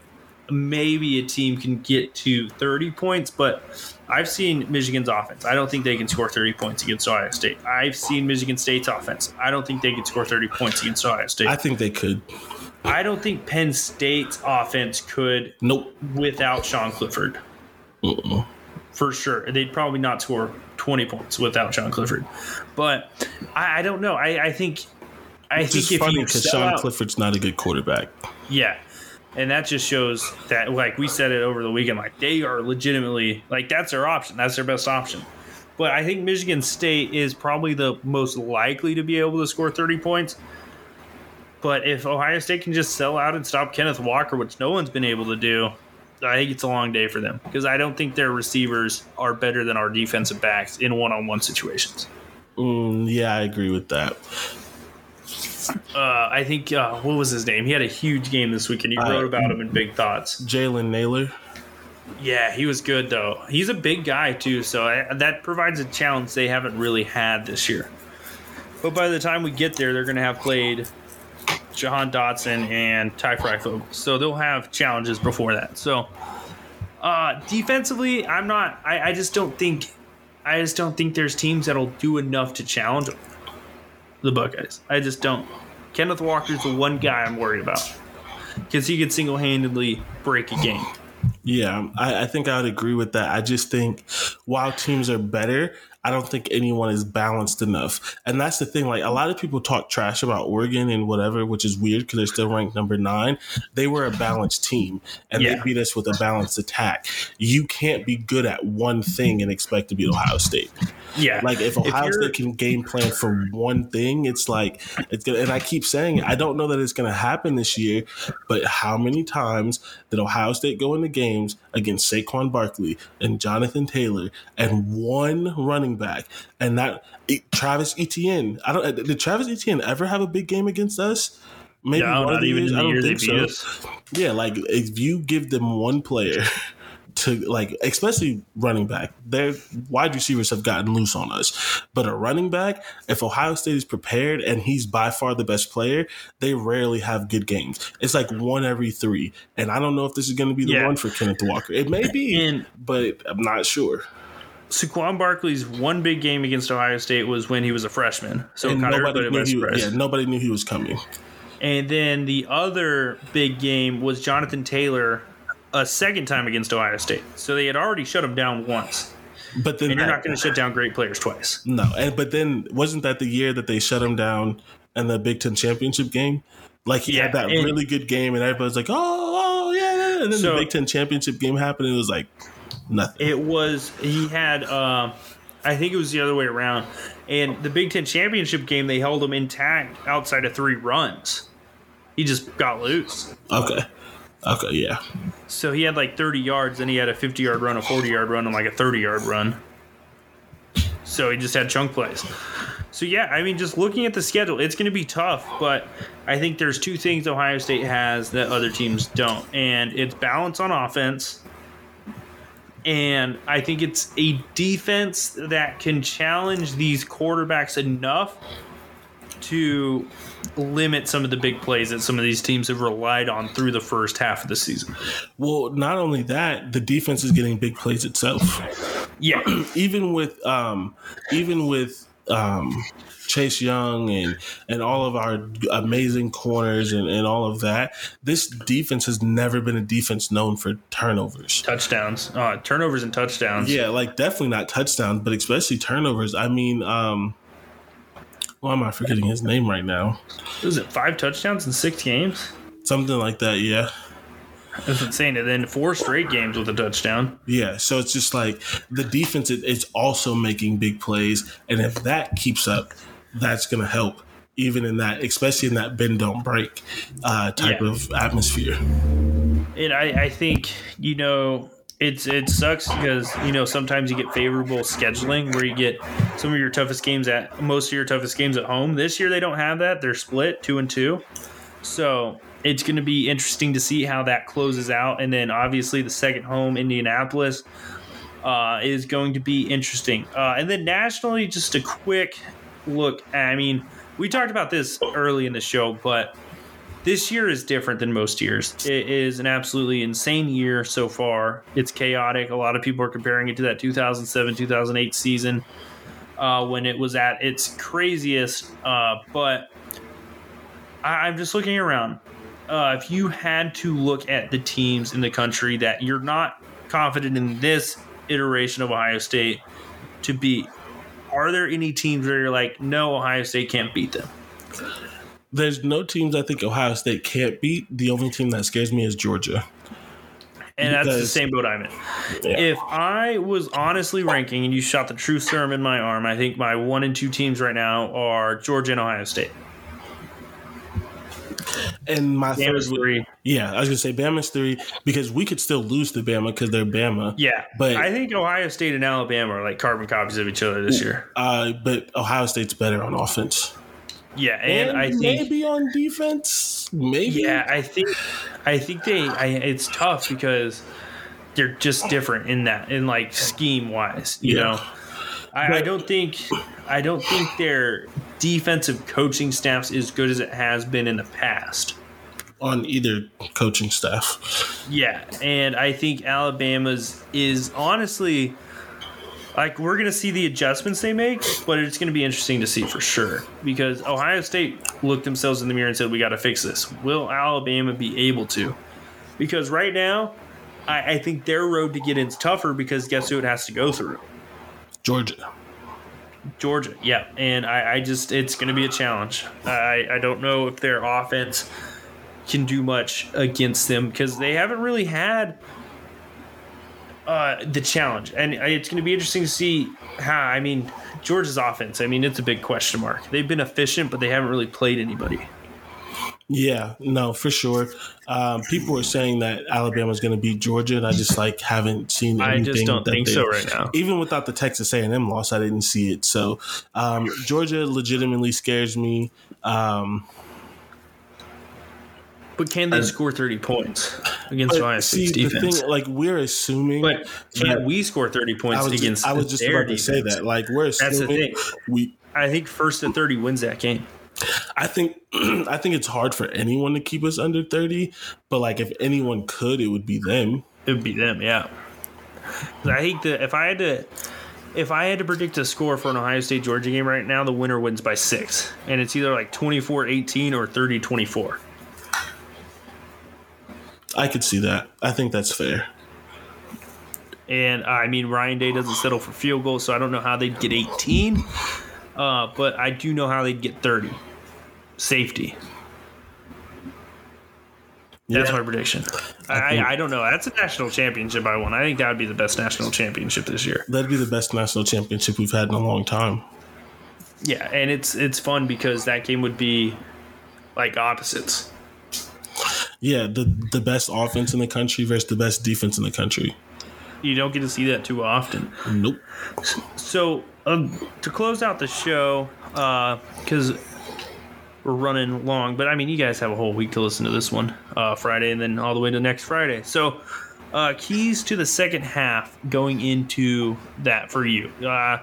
maybe a team can get to 30 points, but I've seen Michigan's offense. I don't think they can score 30 points against Ohio State. I've seen Michigan State's offense. I don't think they can score 30 points against Ohio State. I think they could. I don't think Penn State's offense could Nope. without Sean Clifford. For sure. They'd probably not score 20 points without Sean Clifford. But I, I don't know. I, I think I It's think funny because Sean out- Clifford's not a good quarterback. yeah. And that just shows that, like we said it over the weekend, like they are legitimately, like that's their option. That's their best option. But I think Michigan State is probably the most likely to be able to score 30 points. But if Ohio State can just sell out and stop Kenneth Walker, which no one's been able to do, I think it's a long day for them because I don't think their receivers are better than our defensive backs in one on one situations. Mm, yeah, I agree with that. Uh, I think, uh, what was his name? He had a huge game this weekend. You Uh, wrote about him in Big Thoughts. Jalen Nailor. Yeah, he was good though. He's a big guy too, so I, that provides a challenge they haven't really had this year. But by the time we get there, they're going to have played Jahan Dotson and Ty Fryfogle, so they'll have challenges before that. So uh, defensively, I'm not. I, I just don't think. I just don't think there's teams that'll do enough to challenge them. The Buckeyes. I just don't. Kenneth Walker's the one guy I'm worried about because he could single handedly break a game. Yeah, I, I think I would agree with that. I just think while teams are better, I don't think anyone is balanced enough. And that's the thing. Like a lot of people talk trash about Oregon and whatever, which is weird because they're still ranked number nine. They were a balanced team and Yeah. they beat us with a balanced attack. You can't be good at one thing and expect to beat Ohio State. Yeah, Like if Ohio you're- State can game plan for one thing, it's like it's gonna. And I keep saying it. I don't know that it's going to happen this year, but how many times did Ohio State go into games against Saquon Barkley and Jonathan Taylor and one running back, and that Travis Etienne. I don't. Did Travis Etienne ever have a big game against us? Maybe no, one of the years. I don't think so. Yeah, like if you give them one player to like, especially running back, their wide receivers have gotten loose on us. But a running back, if Ohio State is prepared and he's by far the best player, they rarely have good games. It's like one every three, and I don't know if this is going to be the yeah. one for Kenneth Walker. It may be, and, but I'm not sure. Saquon Barkley's one big game against Ohio State was when he was a freshman. So nobody knew he, yeah, nobody knew he was coming. And then the other big game was Jonathan Taylor a second time against Ohio State. So they had already shut him down once. But then and you're that, not going to shut down great players twice. No, and but then wasn't that the year that they shut him down in the Big Ten championship game? Like he yeah, had that really good game, and everybody's like, "Oh, oh yeah," and then so, the Big Ten championship game happened, and it was like nothing. It was he had, uh, I think it was the other way around, and the Big Ten championship game they held him intact outside of three runs. He just got loose. Okay. Okay, yeah. So he had like 30 yards, then he had a 50 yard run, a 40 yard run, and like a 30 yard run. So he just had chunk plays. So yeah, I mean, just looking at the schedule, it's going to be tough. But I think there's two things Ohio State has that other teams don't, and it's balance on offense. And I think it's a defense that can challenge these quarterbacks enough to limit some of the big plays that some of these teams have relied on through the first half of the season. Well, not only that, the defense is getting big plays itself. Yeah, even with um, even with um, Chase Young and and all of our amazing corners and, and all of that. This defense has never been a defense known for turnovers, touchdowns, uh, turnovers and touchdowns. Yeah, like definitely not touchdowns, but especially turnovers. I mean, um, why am I forgetting his name right now? Was it five touchdowns in six games? Something like that, yeah. That's insane. And then four straight games with a touchdown. Yeah, so it's just like the defense is also making big plays, and if that keeps up, that's going to help, even in that, especially in that bend don't break uh, type yeah. of atmosphere. And I, I think you know it's it sucks because you know sometimes you get favorable scheduling where you get some of your toughest games at most of your toughest games at home. This year they don't have that; they're split two and two. So it's going to be interesting to see how that closes out, and then obviously the second home, Indianapolis, uh, is going to be interesting. Uh, and then nationally, just a quick look. I mean, we talked about this early in the show, but this year is different than most years. It is an absolutely insane year so far. It's chaotic. A lot of people are comparing it to that 2007 2008 season uh, when it was at its craziest. Uh, but I, am just looking around. Uh, if you had to look at the teams in the country that you're not confident in this iteration of Ohio State to beat, are there any teams where you're like, no, Ohio State can't beat them? There's no teams I think Ohio State can't beat. The only team that scares me is Georgia. And because, that's the same boat I'm in. Yeah. If I was honestly ranking and you shot the true serum in my arm, I think my one and two teams right now are Georgia and Ohio State. And my Bama's three. Yeah, I was gonna say Bama's three because we could still lose to Bama because they're Bama. Yeah, but I think Ohio State and Alabama are like carbon copies of each other this year. Uh, but Ohio State's better on offense. Yeah, and, and I think maybe on defense, maybe. Yeah, I think I think they. I, it's tough because they're just different in that, in like scheme wise. You yeah. know, I, I don't think I don't think their defensive coaching staff's as good as it has been in the past on either coaching staff. Yeah, and I think Alabama's is honestly like we're gonna see the adjustments they make, but it's gonna be interesting to see for sure because Ohio State looked themselves in the mirror and said, "We got to fix this." Will Alabama be able to? Because right now, I, I think their road to get in is tougher because guess who it has to go through? Georgia. Georgia, yeah, and I, I just it's going to be a challenge. I, I don't know if their offense can do much against them because they haven't really had uh, the challenge, and it's going to be interesting to see how. I mean, Georgia's offense. I mean, it's a big question mark. They've been efficient, but they haven't really played anybody. Yeah, no, for sure. Um, people were saying that Alabama Alabama's going to beat Georgia, and I just like haven't seen. Anything I just don't think they, so right now. Even without the Texas A and M loss, I didn't see it. So um, Georgia legitimately scares me. Um, but can they score thirty points against Ohio State's defense? Thing, like we're assuming, but can we score thirty points I was, against? I was just about defense? to say that. Like we're assuming That's the thing. we. I think first to thirty wins that game. I think I think it's hard for anyone to keep us under 30, but like if anyone could, it would be them. It would be them, yeah. I think that if I had to if I had to predict a score for an Ohio State Georgia game right now, the winner wins by 6. And it's either like 24-18 or 30-24. I could see that. I think that's fair. And I mean, Ryan Day doesn't settle for field goals, so I don't know how they'd get 18. Uh, but I do know how they'd get 30 safety. That's yeah. my prediction. I, I, I, don't know. That's a national championship I won. I think that would be the best national championship this year. That'd be the best national championship we've had in a long time. Yeah, and it's it's fun because that game would be like opposites. Yeah, the the best offense in the country versus the best defense in the country. You don't get to see that too often. Nope. So um, to close out the show, because uh, we're running long, but I mean, you guys have a whole week to listen to this one uh, Friday and then all the way to next Friday. So, uh, keys to the second half going into that for you. Uh,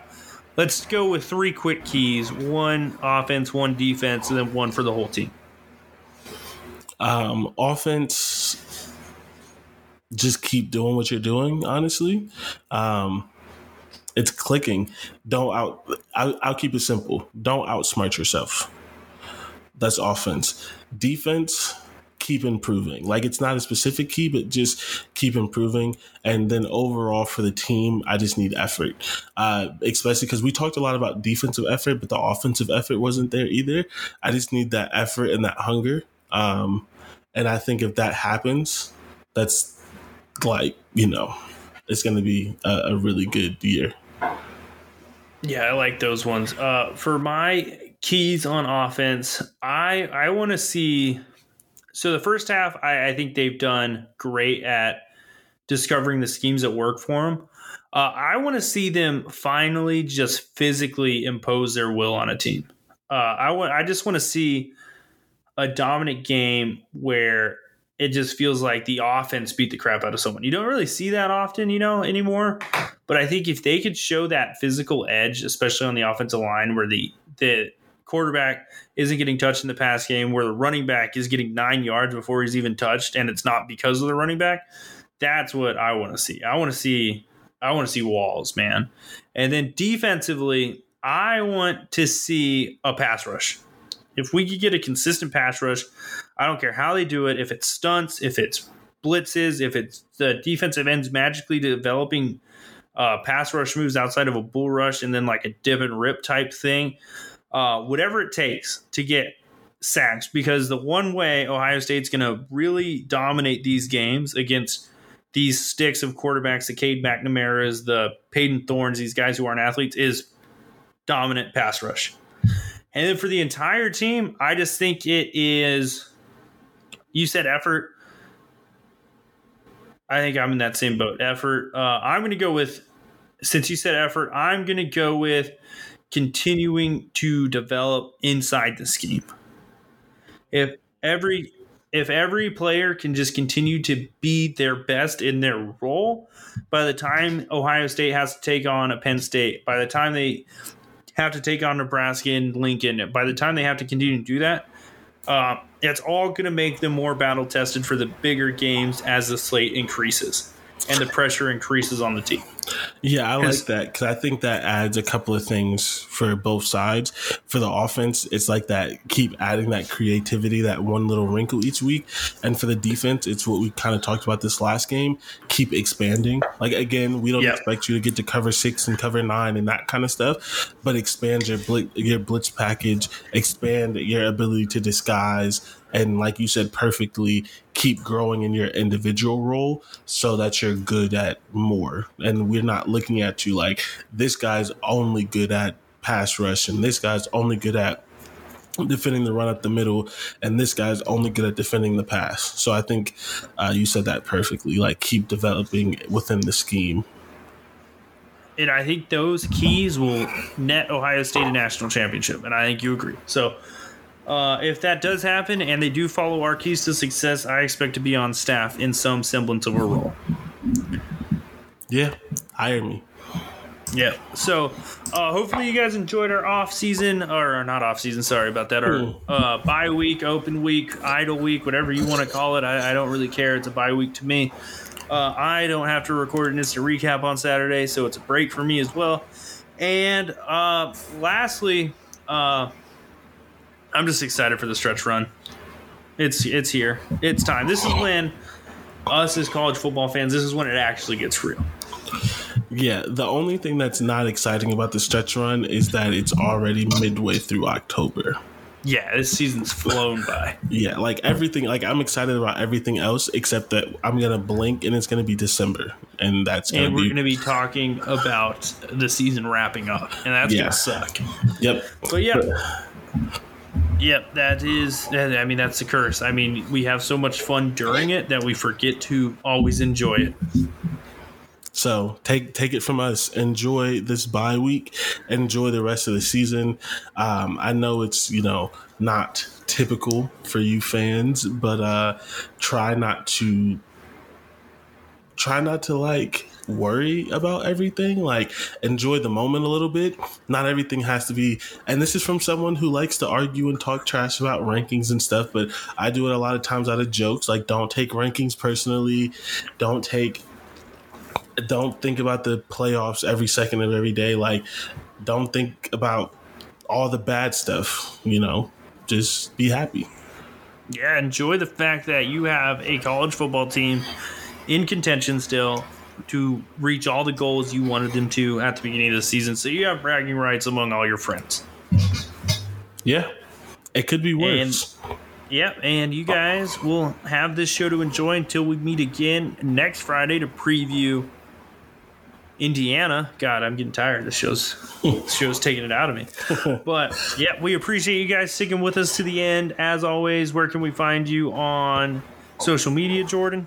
let's go with three quick keys one offense, one defense, and then one for the whole team. Um, offense, just keep doing what you're doing, honestly. Um, it's clicking. Don't out. I'll, I'll keep it simple. Don't outsmart yourself. That's offense. Defense, keep improving. Like it's not a specific key, but just keep improving. And then overall for the team, I just need effort. Uh, especially because we talked a lot about defensive effort, but the offensive effort wasn't there either. I just need that effort and that hunger. Um, and I think if that happens, that's like, you know, it's going to be a, a, really good year. Yeah, I like those ones. Uh, for my keys on offense. I I want to see. So the first half, I, I, think they've done great at discovering the schemes that work for them. Uh, I want to see them finally just physically impose their will on a team. Uh, I want. I just want to see a dominant game where it just feels like the offense beat the crap out of someone. You don't really see that often, you know, anymore. But I think if they could show that physical edge, especially on the offensive line, where the the quarterback isn't getting touched in the pass game, where the running back is getting nine yards before he's even touched, and it's not because of the running back. That's what I want to see. I want to see. I want to see walls, man. And then defensively, I want to see a pass rush. If we could get a consistent pass rush, I don't care how they do it. If it's stunts, if it's blitzes, if it's the defensive ends magically developing uh, pass rush moves outside of a bull rush and then like a dip and rip type thing uh, whatever it takes to get sacks because the one way Ohio State's going to really dominate these games against these sticks of quarterbacks, the Cade McNamara's, the Payton Thornes, these guys who aren't athletes, is dominant pass rush. And then for the entire team, I just think it is. You said effort. I think I'm in that same boat. Effort. Uh, I'm going to go with. Since you said effort, I'm going to go with continuing to develop inside the scheme. If every if every player can just continue to be their best in their role, by the time Ohio State has to take on a Penn State, by the time they have to take on Nebraska and Lincoln, by the time they have to continue to do that, uh, it's all going to make them more battle tested for the bigger games as the slate increases and the pressure increases on the team. Yeah, I like that because I think that adds a couple of things for both sides. For the offense, it's like that keep adding that creativity, that one little wrinkle each week. And for the defense, it's what we kind of talked about this last game keep expanding. Like, again, we don't yep. expect you to get to cover six and cover nine and that kind of stuff, but expand your blitz, your blitz package, expand your ability to disguise, and like you said perfectly keep growing in your individual role so that you're good at more and we're not looking at you like this guy's only good at pass rush and this guy's only good at defending the run up the middle, and this guy's only good at defending the pass. So I think uh, you said that perfectly. Like keep developing within the scheme. And I think those keys will net Ohio State a national championship, and I think you agree. So uh, if that does happen and they do follow our keys to success, I expect to be on staff in some semblance of a role. Yeah, hire me. Yeah. So uh, hopefully you guys enjoyed our off season or not off season. Sorry about that. Our uh, bye week, open week, idle week, whatever you want to call it. I, I don't really care. It's a bye week to me. Uh, I don't have to record an instant recap on Saturday, so it's a break for me as well. And uh, lastly, uh, I'm just excited for the stretch run. It's it's here. It's time. This is when us as college football fans. This is when it actually gets real. Yeah, the only thing that's not exciting about the stretch run is that it's already midway through October. Yeah, this season's flown by. Yeah, like everything. Like I'm excited about everything else except that I'm gonna blink and it's gonna be December, and that's gonna and we're be, going to be talking about the season wrapping up, and that's Yeah. going to suck. Yep. But yeah, yep, that is. I mean, that's the curse. I mean, we have so much fun during it that we forget to always enjoy it. So take take it from us. Enjoy this bye week. Enjoy the rest of the season. Um, I know it's you know not typical for you fans, but uh, try not to try not to like worry about everything like enjoy the moment a little bit not everything has to be and this is from someone who likes to argue and talk trash about rankings and stuff but i do it a lot of times out of jokes like don't take rankings personally don't take don't think about the playoffs every second of every day. Like, don't think about all the bad stuff, you know, just be happy. Yeah, enjoy the fact that you have a college football team in contention still to reach all the goals you wanted them to at the beginning of the season. So you have bragging rights among all your friends. Yeah, it could be worse. Yep, and you guys will have this show to enjoy until we meet again next Friday to preview Indiana. God, I'm getting tired. This show's this show's taking it out of me. But yeah, we appreciate you guys sticking with us to the end. As always, where can we find you on social media, Jordan?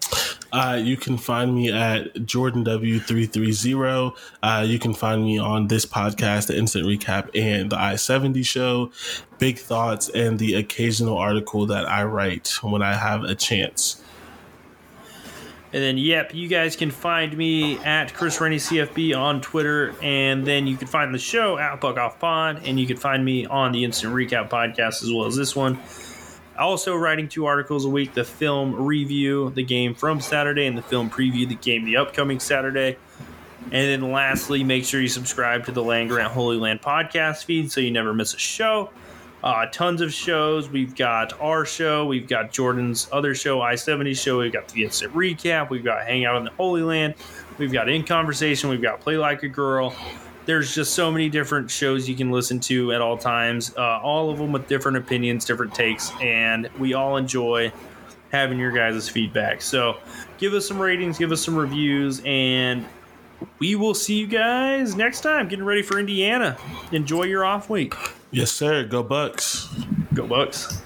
Uh, you can find me at Jordan W330. Uh, you can find me on this podcast, the Instant Recap, and the I 70 show, Big Thoughts, and the occasional article that I write when I have a chance. And then, yep, you guys can find me at Chris Rennie CFB on Twitter. And then you can find the show at Buck Off Pod. And you can find me on the Instant Recap podcast as well as this one. Also, writing two articles a week the film review, the game from Saturday, and the film preview, the game the upcoming Saturday. And then, lastly, make sure you subscribe to the Land Grant Holy Land podcast feed so you never miss a show. Uh, tons of shows. We've got our show. We've got Jordan's other show, I 70 show. We've got the instant recap. We've got Hang Out in the Holy Land. We've got In Conversation. We've got Play Like a Girl. There's just so many different shows you can listen to at all times, uh, all of them with different opinions, different takes, and we all enjoy having your guys' feedback. So give us some ratings, give us some reviews, and we will see you guys next time. Getting ready for Indiana. Enjoy your off week. Yes, sir. Go Bucks. Go Bucks.